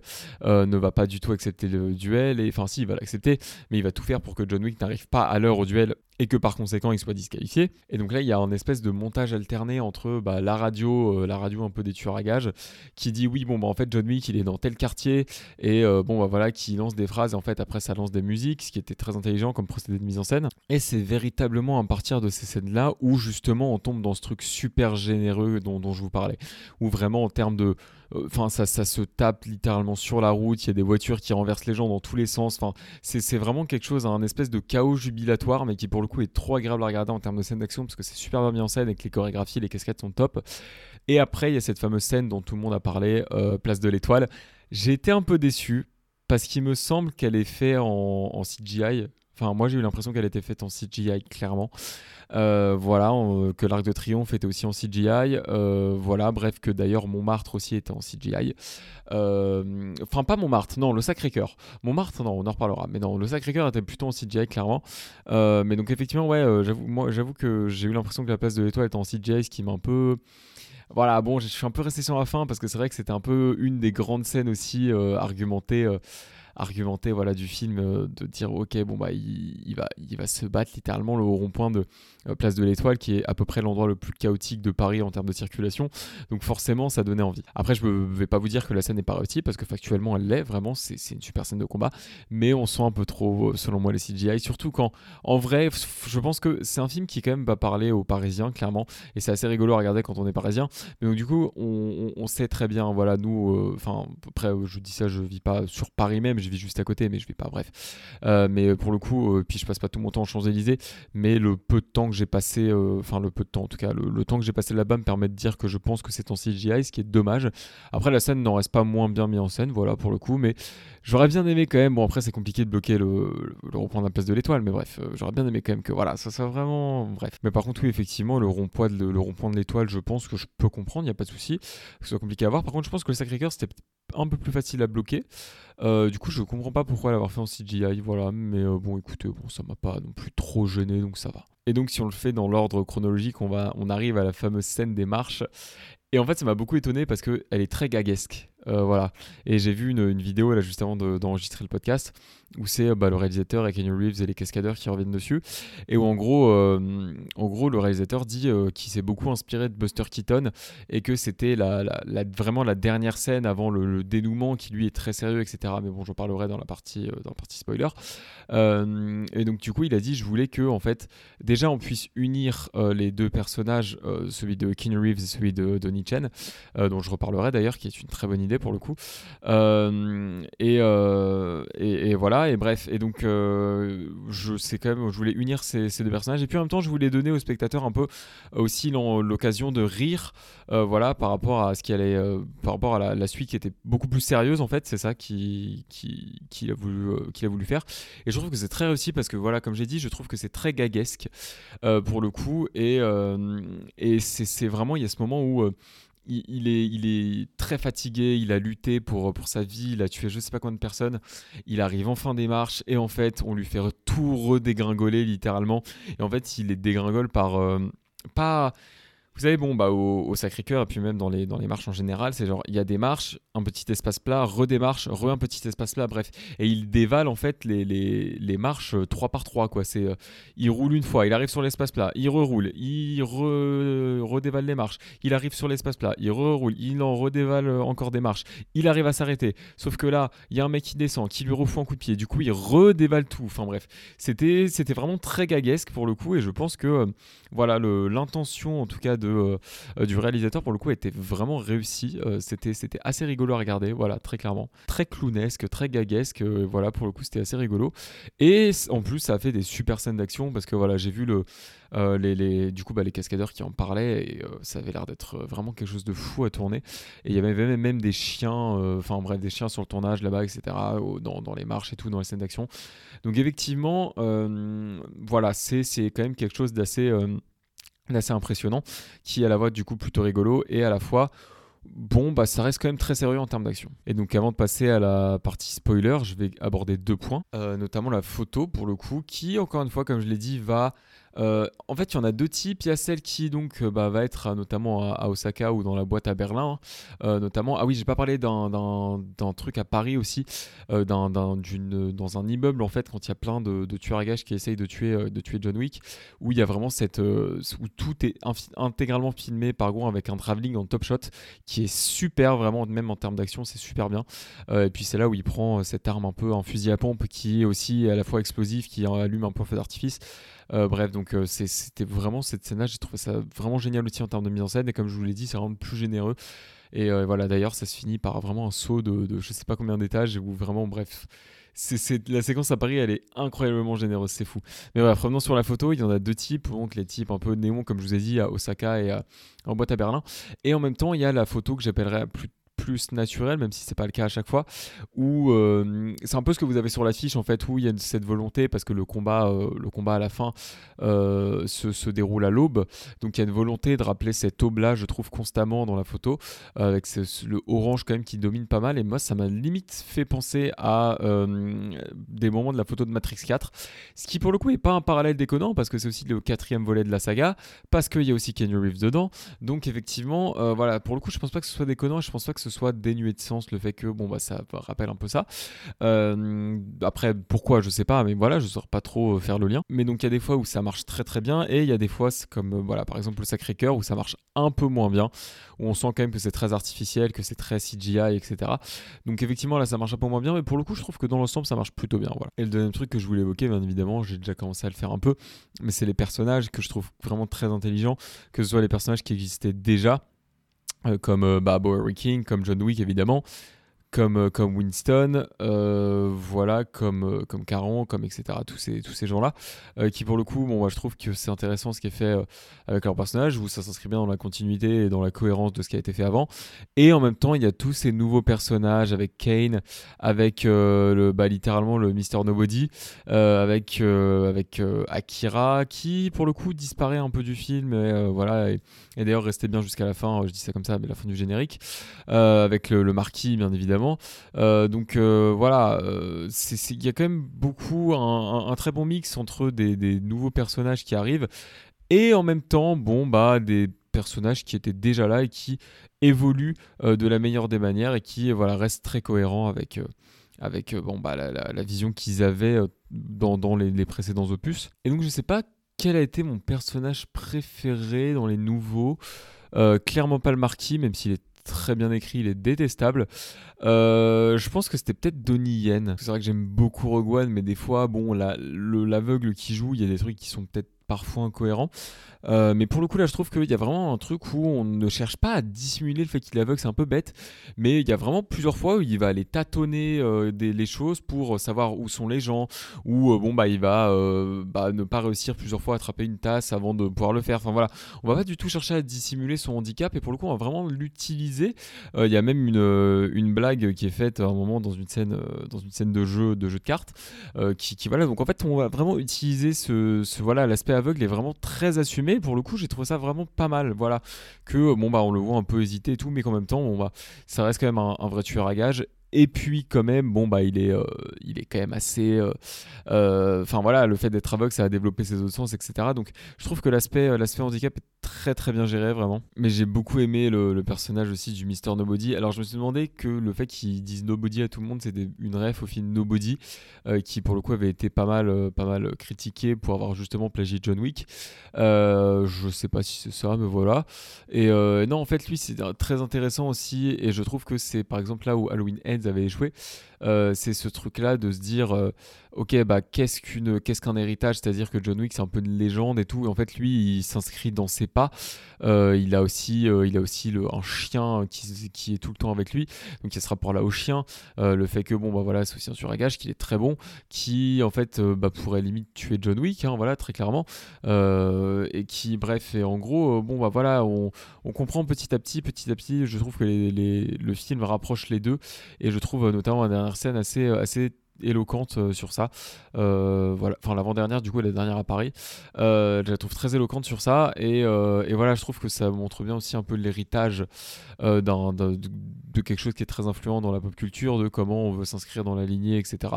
euh, ne va pas du tout accepter le duel, et enfin si, il va l'accepter, mais il va tout faire pour que John Wick n'arrive pas à l'heure au duel et que par conséquent il soit disqualifié. Et donc là, il y a un espèce de montage alterné entre bah, la radio, euh, la radio un peu des tueurs à gages, qui dit oui, bon, bah en fait, John Wick, il est dans tel quartier, et euh, bon, bah voilà, qui lance des phrases, et en fait, après, ça lance des musiques, ce qui était très intelligent comme procédé de mise en scène. Et c'est véritablement à partir de ces scènes-là où justement on tombe dans ce truc super généreux dont, dont je vous parlais, où vraiment en termes de enfin ça, ça, se tape littéralement sur la route, il y a des voitures qui renversent les gens dans tous les sens, enfin c'est vraiment quelque chose, un espèce de chaos jubilatoire, mais qui pour le coup est trop agréable à regarder en termes de scène d'action, parce que c'est super bien en scène, que les chorégraphies, les cascades sont top. Et après, il y a cette fameuse scène dont tout le monde a parlé, euh, Place de l'Étoile. J'ai été un peu déçu, parce qu'il me semble qu'elle est faite en, en CGI, Enfin, moi, j'ai eu l'impression qu'elle était faite en CGI, clairement. Euh, voilà, que l'Arc de Triomphe était aussi en CGI. Euh, voilà, bref, que d'ailleurs Montmartre aussi était en CGI. Euh, enfin, pas Montmartre, non, le Sacré-Cœur. Montmartre, non, on en reparlera. Mais non, le Sacré-Cœur était plutôt en CGI, clairement. mais donc, effectivement, ouais, j'avoue que j'ai eu l'impression que la place de l'étoile était en CGI, ce qui m'a un peu voilà, bon, je suis un peu resté sur la fin parce que c'est vrai que c'était un peu une des grandes scènes aussi argumentées argumenté voilà du film euh, de dire ok bon bah il, va il va se battre littéralement le rond-point de euh, place de l'Étoile qui est à peu près l'endroit le plus chaotique de Paris en termes de circulation. Donc forcément ça donnait envie. Après je ne vais pas vous dire que la scène n'est pas réussie parce que factuellement elle l'est vraiment c'est une super scène de combat. Mais on sent un peu trop selon moi les CGI surtout quand en vrai je pense que c'est un film qui quand même va parler aux Parisiens clairement. Et c'est assez rigolo à regarder quand on est parisien. Mais donc du coup on, sait très bien voilà nous euh, enfin après je dis ça je vis pas sur Paris même vis juste à côté, mais je vais pas, bref. Euh, mais pour le coup, euh, puis je passe pas tout mon temps aux Champs-Élysées, mais le peu de temps que j'ai passé, euh, enfin le peu de temps en tout cas, le, temps que j'ai passé là-bas me permet de dire que je pense que c'est en CGI, ce qui est dommage. Après, la scène n'en reste pas moins bien mis en scène, voilà pour le coup, mais j'aurais bien aimé quand même. Bon, après, c'est compliqué de bloquer le, le reprendre la place de l'étoile, mais bref, j'aurais bien aimé quand même que voilà, ça soit vraiment. Bref. Mais par contre, oui, effectivement, le rond-point de, le rond de l'étoile, je pense que je peux comprendre, il n'y a pas de souci, que ce soit compliqué à voir. Par contre, je pense que le Sacré-Cœur, c'était un peu plus facile à bloquer. Euh, du coup, je comprends pas pourquoi l'avoir fait en CGI, voilà. Mais euh, bon, écoutez, bon, ça m'a pas non plus trop gêné, donc ça va. Et donc, si on le fait dans l'ordre chronologique, on, va, on arrive à la fameuse scène des marches. Et en fait, ça m'a beaucoup étonné parce qu'elle est très gaguesque. Euh, voilà. Et j'ai vu une, vidéo là juste avant d'enregistrer le podcast où c'est bah, le réalisateur et Kenny Reeves et les cascadeurs qui reviennent dessus et où en gros, euh, en gros le réalisateur dit euh, qu'il s'est beaucoup inspiré de Buster Keaton et que c'était la, vraiment la dernière scène avant le, dénouement qui lui est très sérieux etc. Mais bon, j'en parlerai dans la partie dans partie spoiler. et donc du coup, il a dit je voulais que en fait déjà on puisse unir les deux personnages, celui de Kenny Reeves et celui de Donnie Chen, dont je reparlerai d'ailleurs, qui est une très bonne idée pour le coup. Euh, euh, et, voilà, et bref, et donc euh, je quand même, je voulais unir ces, deux personnages, et puis en même temps, je voulais donner aux spectateurs un peu aussi l'occasion de rire, voilà, par rapport à ce qui allait, par rapport à la, suite qui était beaucoup plus sérieuse en fait, c'est ça qui a voulu, qu'il a voulu faire. Et je trouve que c'est très réussi parce que voilà, comme j'ai dit, je trouve que c'est très gaguesque pour le coup, et, et c'est vraiment, il y a ce moment où il, est, très fatigué, il a lutté pour, sa vie, il a tué je sais pas combien de personnes. Il arrive en fin des marches et en fait, on lui fait tout redégringoler littéralement. Et en fait, il les dégringole par. Euh, pas vous savez, bon, bah, au, Sacré-Cœur, et puis même dans les, dans les marches en général, c'est genre, il y a des marches, un petit espace plat, redémarche, re un petit espace plat, bref. Et il dévale en fait les, les, les marches 3 euh, par 3, quoi. C'est, euh, il roule une fois, il arrive sur l'espace plat, il reroule, il redévale les marches, il arrive sur l'espace plat, il reroule, il en redévale euh, encore des marches, il arrive à s'arrêter. Sauf que là, il y a un mec qui descend, qui lui refoue un coup de pied, du coup, il redévale tout. Enfin bref, c'était, c'était vraiment très gaguesque pour le coup, et je pense que, voilà, l'intention en tout cas de euh, du réalisateur pour le coup était vraiment réussi. Euh, c'était c'était assez rigolo à regarder, voilà, très clairement, très clownesque, très gaguesque. Euh, voilà, pour le coup, c'était assez rigolo. Et en plus, ça a fait des super scènes d'action parce que voilà, j'ai vu le les, les, du coup bah, les cascadeurs qui en parlaient et ça avait l'air d'être vraiment quelque chose de fou à tourner et il y avait même, même des chiens enfin bref des chiens sur le tournage là-bas etc dans, dans, les marches et tout dans les scènes d'action donc effectivement voilà c'est quand même quelque chose d'assez assez impressionnant, qui est à la fois du coup plutôt rigolo et à la fois bon, bah ça reste quand même très sérieux en termes d'action. Et donc avant de passer à la partie spoiler, je vais aborder deux points, euh, notamment la photo pour le coup, qui encore une fois, comme je l'ai dit, va Euh, en fait, il y en a deux types. Il y a celle qui donc euh, bah, va être euh, notamment à, Osaka ou dans la boîte à Berlin, hein. notamment. Ah oui, j'ai pas parlé d'un truc à Paris aussi, dans un immeuble en fait quand il y a plein de, tueurs à gages qui essayent de tuer John Wick, où il y a vraiment cette où tout est intégralement filmé par Gouin avec un travelling en top shot qui est super vraiment même en termes d'action c'est super bien. et puis c'est là où il prend cette arme un peu en fusil à pompe qui est aussi à la fois explosif, qui allume un peu feu d'artifice. Euh, bref, donc euh, c'était vraiment cette scène-là, j'ai trouvé ça vraiment génial aussi en termes de mise en scène. Et comme je vous l'ai dit, c'est vraiment plus généreux. Et euh, voilà, d'ailleurs, ça se finit par vraiment un saut de, de je sais pas combien d'étages, où vraiment, bref, c'est la séquence à Paris, elle est incroyablement généreuse, c'est fou. Mais voilà, revenons sur la photo, il y en a deux types, donc les types un peu néon, comme je vous ai dit, à Osaka et en boîte à Berlin. Et en même temps, il y a la photo que j'appellerais plus naturel, même si c'est pas le cas à chaque fois, où euh, c'est un peu ce que vous avez sur l'affiche en fait, où il y a cette volonté parce que le combat, euh, le combat à la fin euh, se, se, déroule à l'aube, donc il y a une volonté de rappeler cette aube-là, je trouve constamment dans la photo, avec le orange quand même qui domine pas mal, et moi ça m'a limite fait penser à des moments de la photo de Matrix 4, ce qui pour le coup est pas un parallèle déconnant parce que c'est aussi le quatrième volet de la saga, parce qu'il y a aussi Kenny Reeves dedans, donc effectivement, voilà, pour le coup je pense pas que ce soit déconnant, je pense pas que ce soit dénué de sens le fait que bon bah ça rappelle un peu ça. Euh, après pourquoi je sais pas, mais voilà je saurais pas trop euh, faire le lien. Mais donc il y a des fois où ça marche très très bien et il y a des fois comme euh, voilà par exemple le Sacré Cœur où ça marche un peu moins bien, où on sent quand même que c'est très artificiel, que c'est très CGI etc. Donc effectivement là ça marche un peu moins bien, mais pour le coup je trouve que dans l'ensemble ça marche plutôt bien. Voilà. Et le deuxième truc que je voulais évoquer, bien évidemment, j'ai déjà commencé à le faire un peu, mais c'est les personnages que je trouve vraiment très intelligents, que ce soit les personnages qui existaient déjà comme euh, bah, King, comme John Wick évidemment, comme, euh, comme Winston, euh, voilà, comme, euh, comme Caron, comme etc. Tous ces, tous ces gens-là, qui pour le coup, bon, moi je trouve que c'est intéressant ce qui est fait avec leur personnage, où ça s'inscrit bien dans la continuité et dans la cohérence de ce qui a été fait avant. Et en même temps, il y a tous ces nouveaux personnages avec Kane, avec le, bah, littéralement le Mister Nobody, avec, avec Akira, qui pour le coup disparaît un peu du film, et, voilà, et, d'ailleurs restait bien jusqu'à la fin, je dis ça comme ça, mais la fin du générique, avec le, le marquis bien évidemment euh, donc euh, voilà, euh, il y a quand même beaucoup, un, très bon mix entre des, nouveaux personnages qui arrivent et en même temps, bon, bah, des personnages qui étaient déjà là et qui évoluent de la meilleure des manières et qui voilà, restent très cohérents avec avec bah, la, vision qu'ils avaient dans, les, les, précédents opus. Et donc je sais pas quel a été mon personnage préféré dans les nouveaux. clairement pas le marquis, même s'il est très bien écrit, il est détestable. Euh, je pense que c'était peut-être Donnie Yen. C'est vrai que j'aime beaucoup Rogue One, mais des fois, bon, l'aveugle qui joue, il y a des trucs qui sont peut-être parfois incohérent. Euh, mais pour le coup, là, je trouve qu'il y a vraiment un truc où on ne cherche pas à dissimuler le fait qu'il est aveugle, c'est un peu bête. Mais il y a vraiment plusieurs fois où il va aller tâtonner euh, des, les choses pour savoir où sont les gens, ou euh, bon, bah, il va bah, ne pas réussir plusieurs fois à attraper une tasse avant de pouvoir le faire. Enfin voilà, on va pas du tout chercher à dissimuler son handicap, et pour le coup, on va vraiment l'utiliser. Il y a même une, blague qui est faite à un moment dans une scène, dans une scène de jeu de, jeu de cartes, qui, qui, voilà, donc en fait, on va vraiment utiliser ce voilà l'aspect aveugle est vraiment très assumé. Pour le coup, j'ai trouvé ça vraiment pas mal. Voilà, que bon bah on le voit un peu hésiter et tout, mais qu'en même temps, bon bah ça reste quand même un, un vrai tueur à gage et puis quand même, bon bah il est, euh, il est quand même assez, euh, euh, enfin voilà, le fait d'être aveugle, ça a développé ses autres sens, etc. Donc je trouve que l'aspect, l'aspect handicap est très très bien géré vraiment. Mais j'ai beaucoup aimé le, personnage aussi du Mister Nobody. Alors je me suis demandé que le fait qu'ils disent Nobody à tout le monde, c'était une ref au film Nobody, qui pour le coup avait été pas mal, pas mal critiqué pour avoir justement plagié John Wick. je sais pas si c'est ça, mais voilà. Et non, en fait lui c'est très intéressant aussi, et je trouve que c'est par exemple là où Halloween Ends avait échoué, euh, c'est ce truc-là de se dire, euh, ok, bah qu'est-ce qu'un héritage? C'est-à-dire que John Wick c'est un peu une légende et tout. Et en fait, lui, il s'inscrit dans ses pas. Euh, il a aussi, il a aussi le, un chien qui, qui, est tout le temps avec lui. Donc il y a ce rapport-là au chien, le fait que bon bah voilà, c'est aussi un suragage qu'il est très bon, qui en fait bah, pourrait limite tuer John Wick, hein, voilà très clairement, et qui bref et en gros bon bah voilà, on, on, comprend petit à petit, petit à petit. Je trouve que le film rapproche les deux et je trouve notamment un scène assez, euh, assez éloquente euh, sur ça. Euh, voilà, enfin l'avant-dernière, du coup, la dernière à Paris. je la trouve très éloquente sur ça. Et, et, voilà, je trouve que ça montre bien aussi un peu l'héritage d'un de quelque chose qui est très influent dans la pop culture, de comment on veut s'inscrire dans la lignée, etc.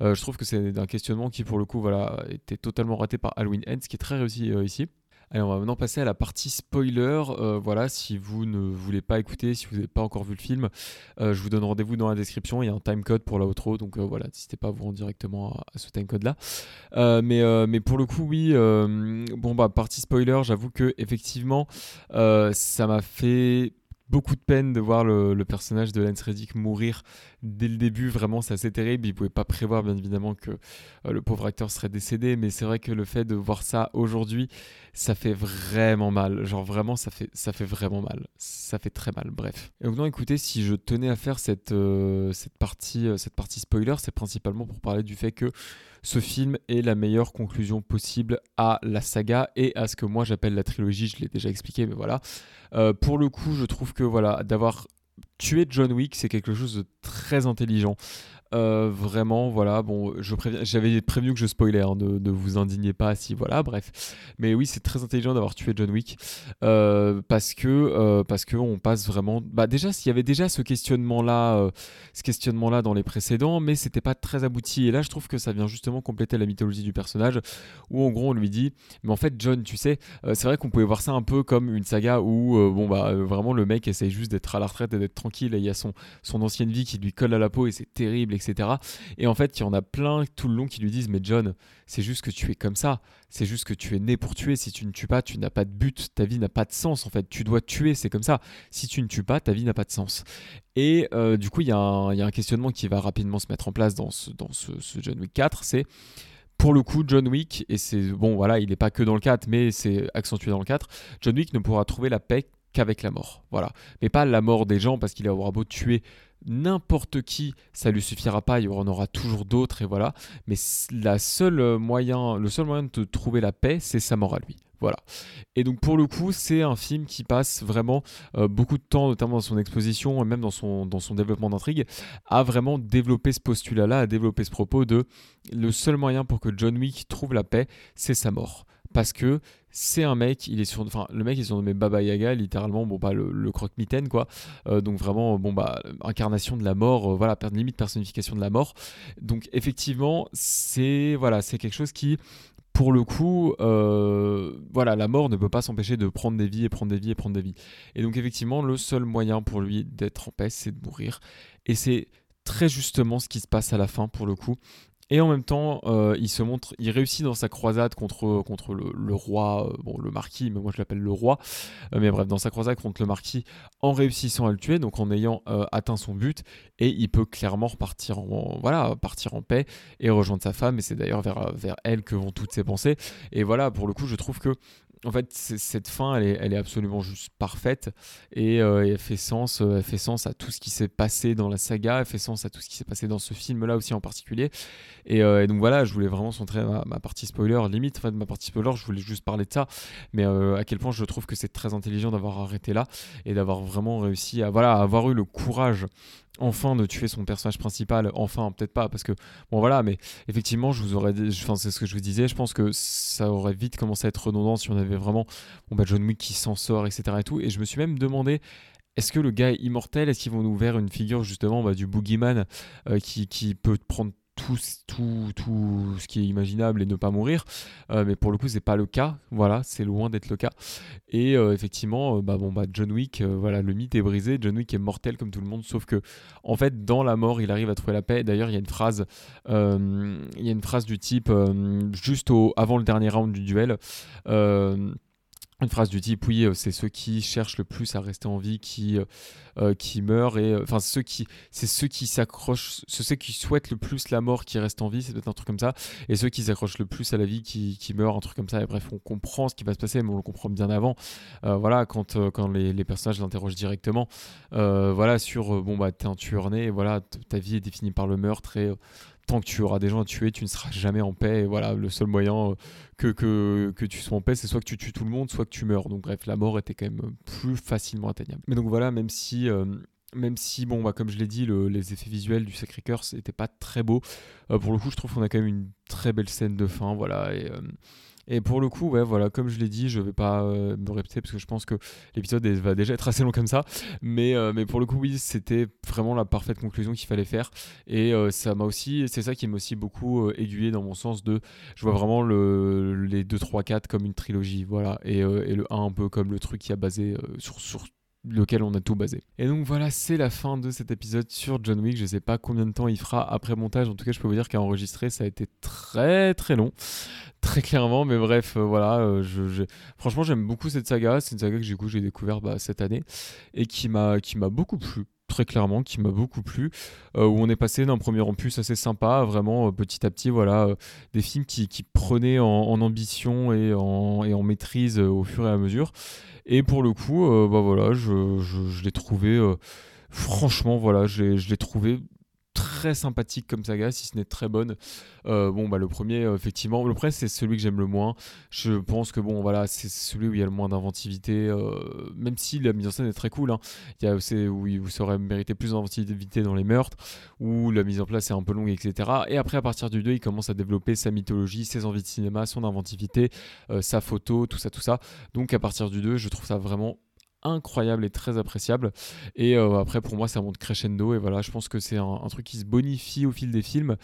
je trouve que c'est un questionnement qui, pour le coup, voilà, était totalement raté par Halloween Ends, qui est très réussi ici. Allez, on va maintenant passer à la partie spoiler. Euh, voilà, si vous ne voulez pas écouter, si vous n'avez pas encore vu le film, euh, je vous donne rendez-vous dans la description. Il y a un timecode pour la outro, donc euh, voilà, n'hésitez pas à vous rendre directement à, ce timecode là. mais, mais pour le coup, oui, bon bah partie spoiler, j'avoue que effectivement, ça m'a fait beaucoup de peine de voir le, personnage de Lance Reddick mourir dès le début. Vraiment, c'est assez terrible. Il pouvait pas prévoir, bien évidemment, que euh, le pauvre acteur serait décédé. Mais c'est vrai que le fait de voir ça aujourd'hui, ça fait vraiment mal. Genre, vraiment, ça fait, ça fait vraiment mal. Ça fait très mal. Bref. Et donc, écoutez, si je tenais à faire euh, euh, cette partie spoiler, c'est principalement pour parler du fait que ce film est la meilleure conclusion possible à la saga et à ce que moi j'appelle la trilogie. Je l'ai déjà expliqué, mais voilà. Euh, pour le coup, je trouve que voilà, d'avoir tué John Wick, c'est quelque chose de très intelligent. Euh, vraiment, voilà, bon, je j'avais prévenu que je spoilais, hein, ne, vous indignez pas si, voilà, bref. Mais oui, c'est très intelligent d'avoir tué John Wick euh, parce que euh, parce que on passe vraiment. Bah déjà, s'il y avait déjà ce questionnement-là, ce questionnement-là dans les précédents, mais c'était pas très abouti. Et là, je trouve que ça vient justement compléter la mythologie du personnage, où en gros, on lui dit, mais en fait, John, tu sais, c'est vrai qu'on pouvait voir ça un peu comme une saga où, bon bah, vraiment, le mec essaye juste d'être à la retraite et d'être tranquille. Et il y a son son ancienne vie qui lui colle à la peau et c'est terrible etc. Et en fait, il y en a plein tout le long qui lui disent Mais John, c'est juste que tu es comme ça. C'est juste que tu es né pour tuer. Si tu ne tues pas, tu n'as pas de but. Ta vie n'a pas de sens. En fait, tu dois tuer. C'est comme ça. Si tu ne tues pas, ta vie n'a pas de sens. Et euh, du coup, il y, a un questionnement qui va rapidement se mettre en place dans ce, dans ce, John Wick 4. C'est pour le coup, John Wick, et c'est bon, voilà, il n'est pas que dans le 4, mais c'est accentué dans le 4, John Wick ne pourra trouver la paix qu'avec la mort. Voilà. Mais pas la mort des gens parce qu'il aura beau tuer n'importe qui, ça lui suffira pas, il y en aura toujours d'autres et voilà. Mais la seule moyen, le seul moyen de trouver la paix, c'est sa mort à lui. Voilà. Et donc pour le coup, c'est un film qui passe vraiment euh, beaucoup de temps, notamment dans son exposition et même dans son, dans son développement d'intrigue, à vraiment développer ce postulat-là, à développer ce propos de le seul moyen pour que John Wick trouve la paix, c'est sa mort. Parce que c'est un mec, il est sur, enfin le mec est surnommé Baba Yaga, littéralement, bon bah le, croque-mitaine quoi, euh, donc vraiment bon bah incarnation de la mort, euh, voilà limite personnification de la mort. Donc effectivement c'est voilà c'est quelque chose qui pour le coup, euh, voilà, la mort ne peut pas s'empêcher de prendre des vies et prendre des vies et prendre des vies. Et donc effectivement, le seul moyen pour lui d'être en paix, c'est de mourir. Et c'est très justement ce qui se passe à la fin pour le coup. Et en même temps, euh, il se montre, il réussit dans sa croisade contre, le, roi, euh, bon, le marquis, mais moi je l'appelle le roi. Euh, mais bref, dans sa croisade contre le marquis, en réussissant à le tuer, donc en ayant atteint son but, et il peut clairement repartir partir en paix et rejoindre sa femme. Et c'est d'ailleurs vers elle que vont toutes ses pensées. Et voilà, pour le coup, je trouve que en fait, cette fin, elle est, absolument juste parfaite et, euh, elle fait sens, euh, elle fait sens à tout ce qui s'est passé dans la saga, elle fait sens à tout ce qui s'est passé dans ce film-là aussi en particulier. Et, euh, donc voilà, je voulais vraiment centrer ma, partie spoiler, limite, en fait, ma partie spoiler, je voulais juste parler de ça, mais à quel point je trouve que c'est très intelligent d'avoir arrêté là et d'avoir vraiment réussi à, voilà, avoir eu le courage enfin de tuer son personnage principal, enfin peut-être pas parce que bon voilà, mais effectivement je vous aurais, enfin c'est ce que je vous disais, je pense que ça aurait vite commencé à être redondant si on avait vraiment bon bah John Wick qui s'en sort etc et tout, et je me suis même demandé est-ce que le gars est immortel? Est-ce qu'ils vont nous faire une figure justement bah, du boogeyman euh, qui, qui, peut prendre tout, tout, tout ce qui est imaginable et ne pas mourir. Euh, mais pour le coup, c'est pas le cas. Voilà, c'est loin d'être le cas. Et euh, effectivement, euh, bah, bon, bah, John Wick, voilà, le mythe est brisé. John Wick est mortel comme tout le monde, sauf que, en fait, dans la mort, il arrive à trouver la paix. D'ailleurs, il y a une phrase, du type, juste avant le dernier round du duel une phrase du type oui c'est ceux qui cherchent le plus à rester en vie qui euh, qui meurent et euh, enfin ceux qui c'est ceux qui s'accrochent ceux qui souhaitent le plus la mort qui restent en vie c'est peut-être un truc comme ça et ceux qui s'accrochent le plus à la vie qui, qui meurent un truc comme ça et bref on comprend ce qui va se passer mais on le comprend bien avant. Euh, voilà quand quand les, les personnages l'interrogent directement voilà sur bon bah t'es un tueur né voilà ta vie est définie par le meurtre et tant que tu auras des gens à tuer, tu ne seras jamais en paix. Et voilà, le seul moyen que, que, que tu sois en paix, c'est soit que tu tues tout le monde, soit que tu meurs. Donc bref, la mort était quand même plus facilement atteignable. Mais donc voilà, même si... Euh, même si, bon, bah, comme je l'ai dit, les effets visuels du Sacré-Cœur, c'était pas très beau. Euh, pour le coup, je trouve qu'on a quand même une très belle scène de fin, voilà. Euh, Et pour le coup, ouais, voilà, comme je l'ai dit, je vais pas euh, me répéter parce que je pense que l'épisode va déjà être assez long comme ça. Mais, euh, mais pour le coup, oui, c'était vraiment la parfaite conclusion qu'il fallait faire. Et euh, ça m'a aussi, c'est ça qui m'a aussi beaucoup aiguillé dans mon sens de, je vois vraiment le, les 2, 3, 4 comme une trilogie, voilà. Et, le 1 un peu comme le truc qui a basé sur, sur lequel on a tout basé. Et donc voilà, c'est la fin de cet épisode sur John Wick. Je sais pas combien de temps il fera après montage. En tout cas, je peux vous dire qu'à enregistrer, ça a été très très long. Très clairement, mais bref, euh, voilà. Euh, Franchement, j'aime beaucoup cette saga. C'est une saga que j'ai j'ai découvert bah, cette année et qui m'a beaucoup plu très clairement qui m'a beaucoup plu euh, où on est passé d'un premier opus assez sympa vraiment petit à petit voilà des films qui, prenaient en, ambition et en, maîtrise au fur et à mesure. Et pour le coup, euh, bah voilà, je, l'ai trouvé, euh, franchement, voilà, je l'ai trouvé très sympathique comme saga, si ce n'est très bonne. Euh, bon, bah le premier, effectivement, le premier c'est celui que j'aime le moins. Je pense que bon, voilà, c'est celui où il y a le moins d'inventivité, même si la mise en scène est très cool. Hein. Il y a aussi où vous aurez mérité plus d'inventivité dans les meurtres, où la mise en place est un peu longue, etc. Et après, à partir du 2, il commence à développer sa mythologie, ses envies de cinéma, son inventivité, sa photo, tout ça, tout ça. Donc à partir du 2, je trouve ça vraiment incroyable et très appréciable. Et euh, après, pour moi, ça monte crescendo. Et voilà, je pense que c'est un, truc qui se bonifie au fil des films.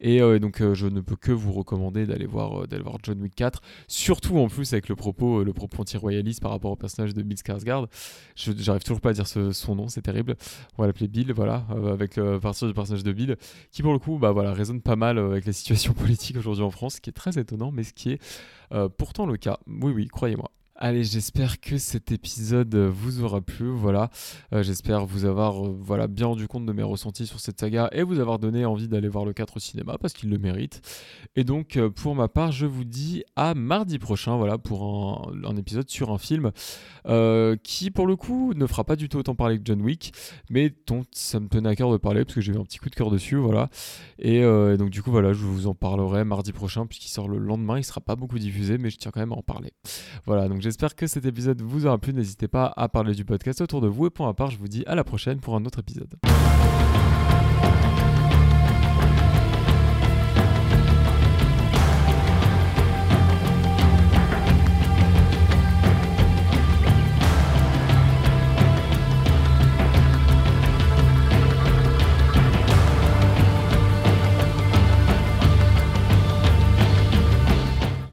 Et euh, donc, euh, je ne peux que vous recommander d'aller voir, d'aller voir John Wick 4. Surtout en plus avec le propos, le propos anti-royaliste par rapport au personnage de Bill Skarsgård. J'arrive toujours pas à dire son nom, c'est terrible. On va l'appeler Bill, voilà, avec partir du personnage de Bill, qui pour le coup, bah voilà, résonne pas mal avec la situation [LAUGHS] politique aujourd'hui en France, ce qui est très étonnant, mais ce qui est pourtant le cas. Oui, oui, croyez-moi. Allez, j'espère que cet épisode vous aura plu. Voilà, euh, j'espère vous avoir euh, voilà bien rendu compte de mes ressentis sur cette saga et vous avoir donné envie d'aller voir le 4 au cinéma parce qu'il le mérite. Et donc, euh, pour ma part, je vous dis à mardi prochain. Voilà pour un, épisode sur un film qui, pour le coup, ne fera pas du tout autant parler que John Wick, mais dont ça me tenait à cœur de parler parce que j'ai eu un petit coup de cœur dessus. Voilà. Et, donc, du coup, voilà, je vous en parlerai mardi prochain puisqu'il sort le lendemain. Il sera pas beaucoup diffusé, mais je tiens quand même à en parler. Voilà. Donc J'espère que cet épisode vous aura plu. N'hésitez pas à parler du podcast autour de vous. Et pour ma part, je vous dis à la prochaine pour un autre épisode.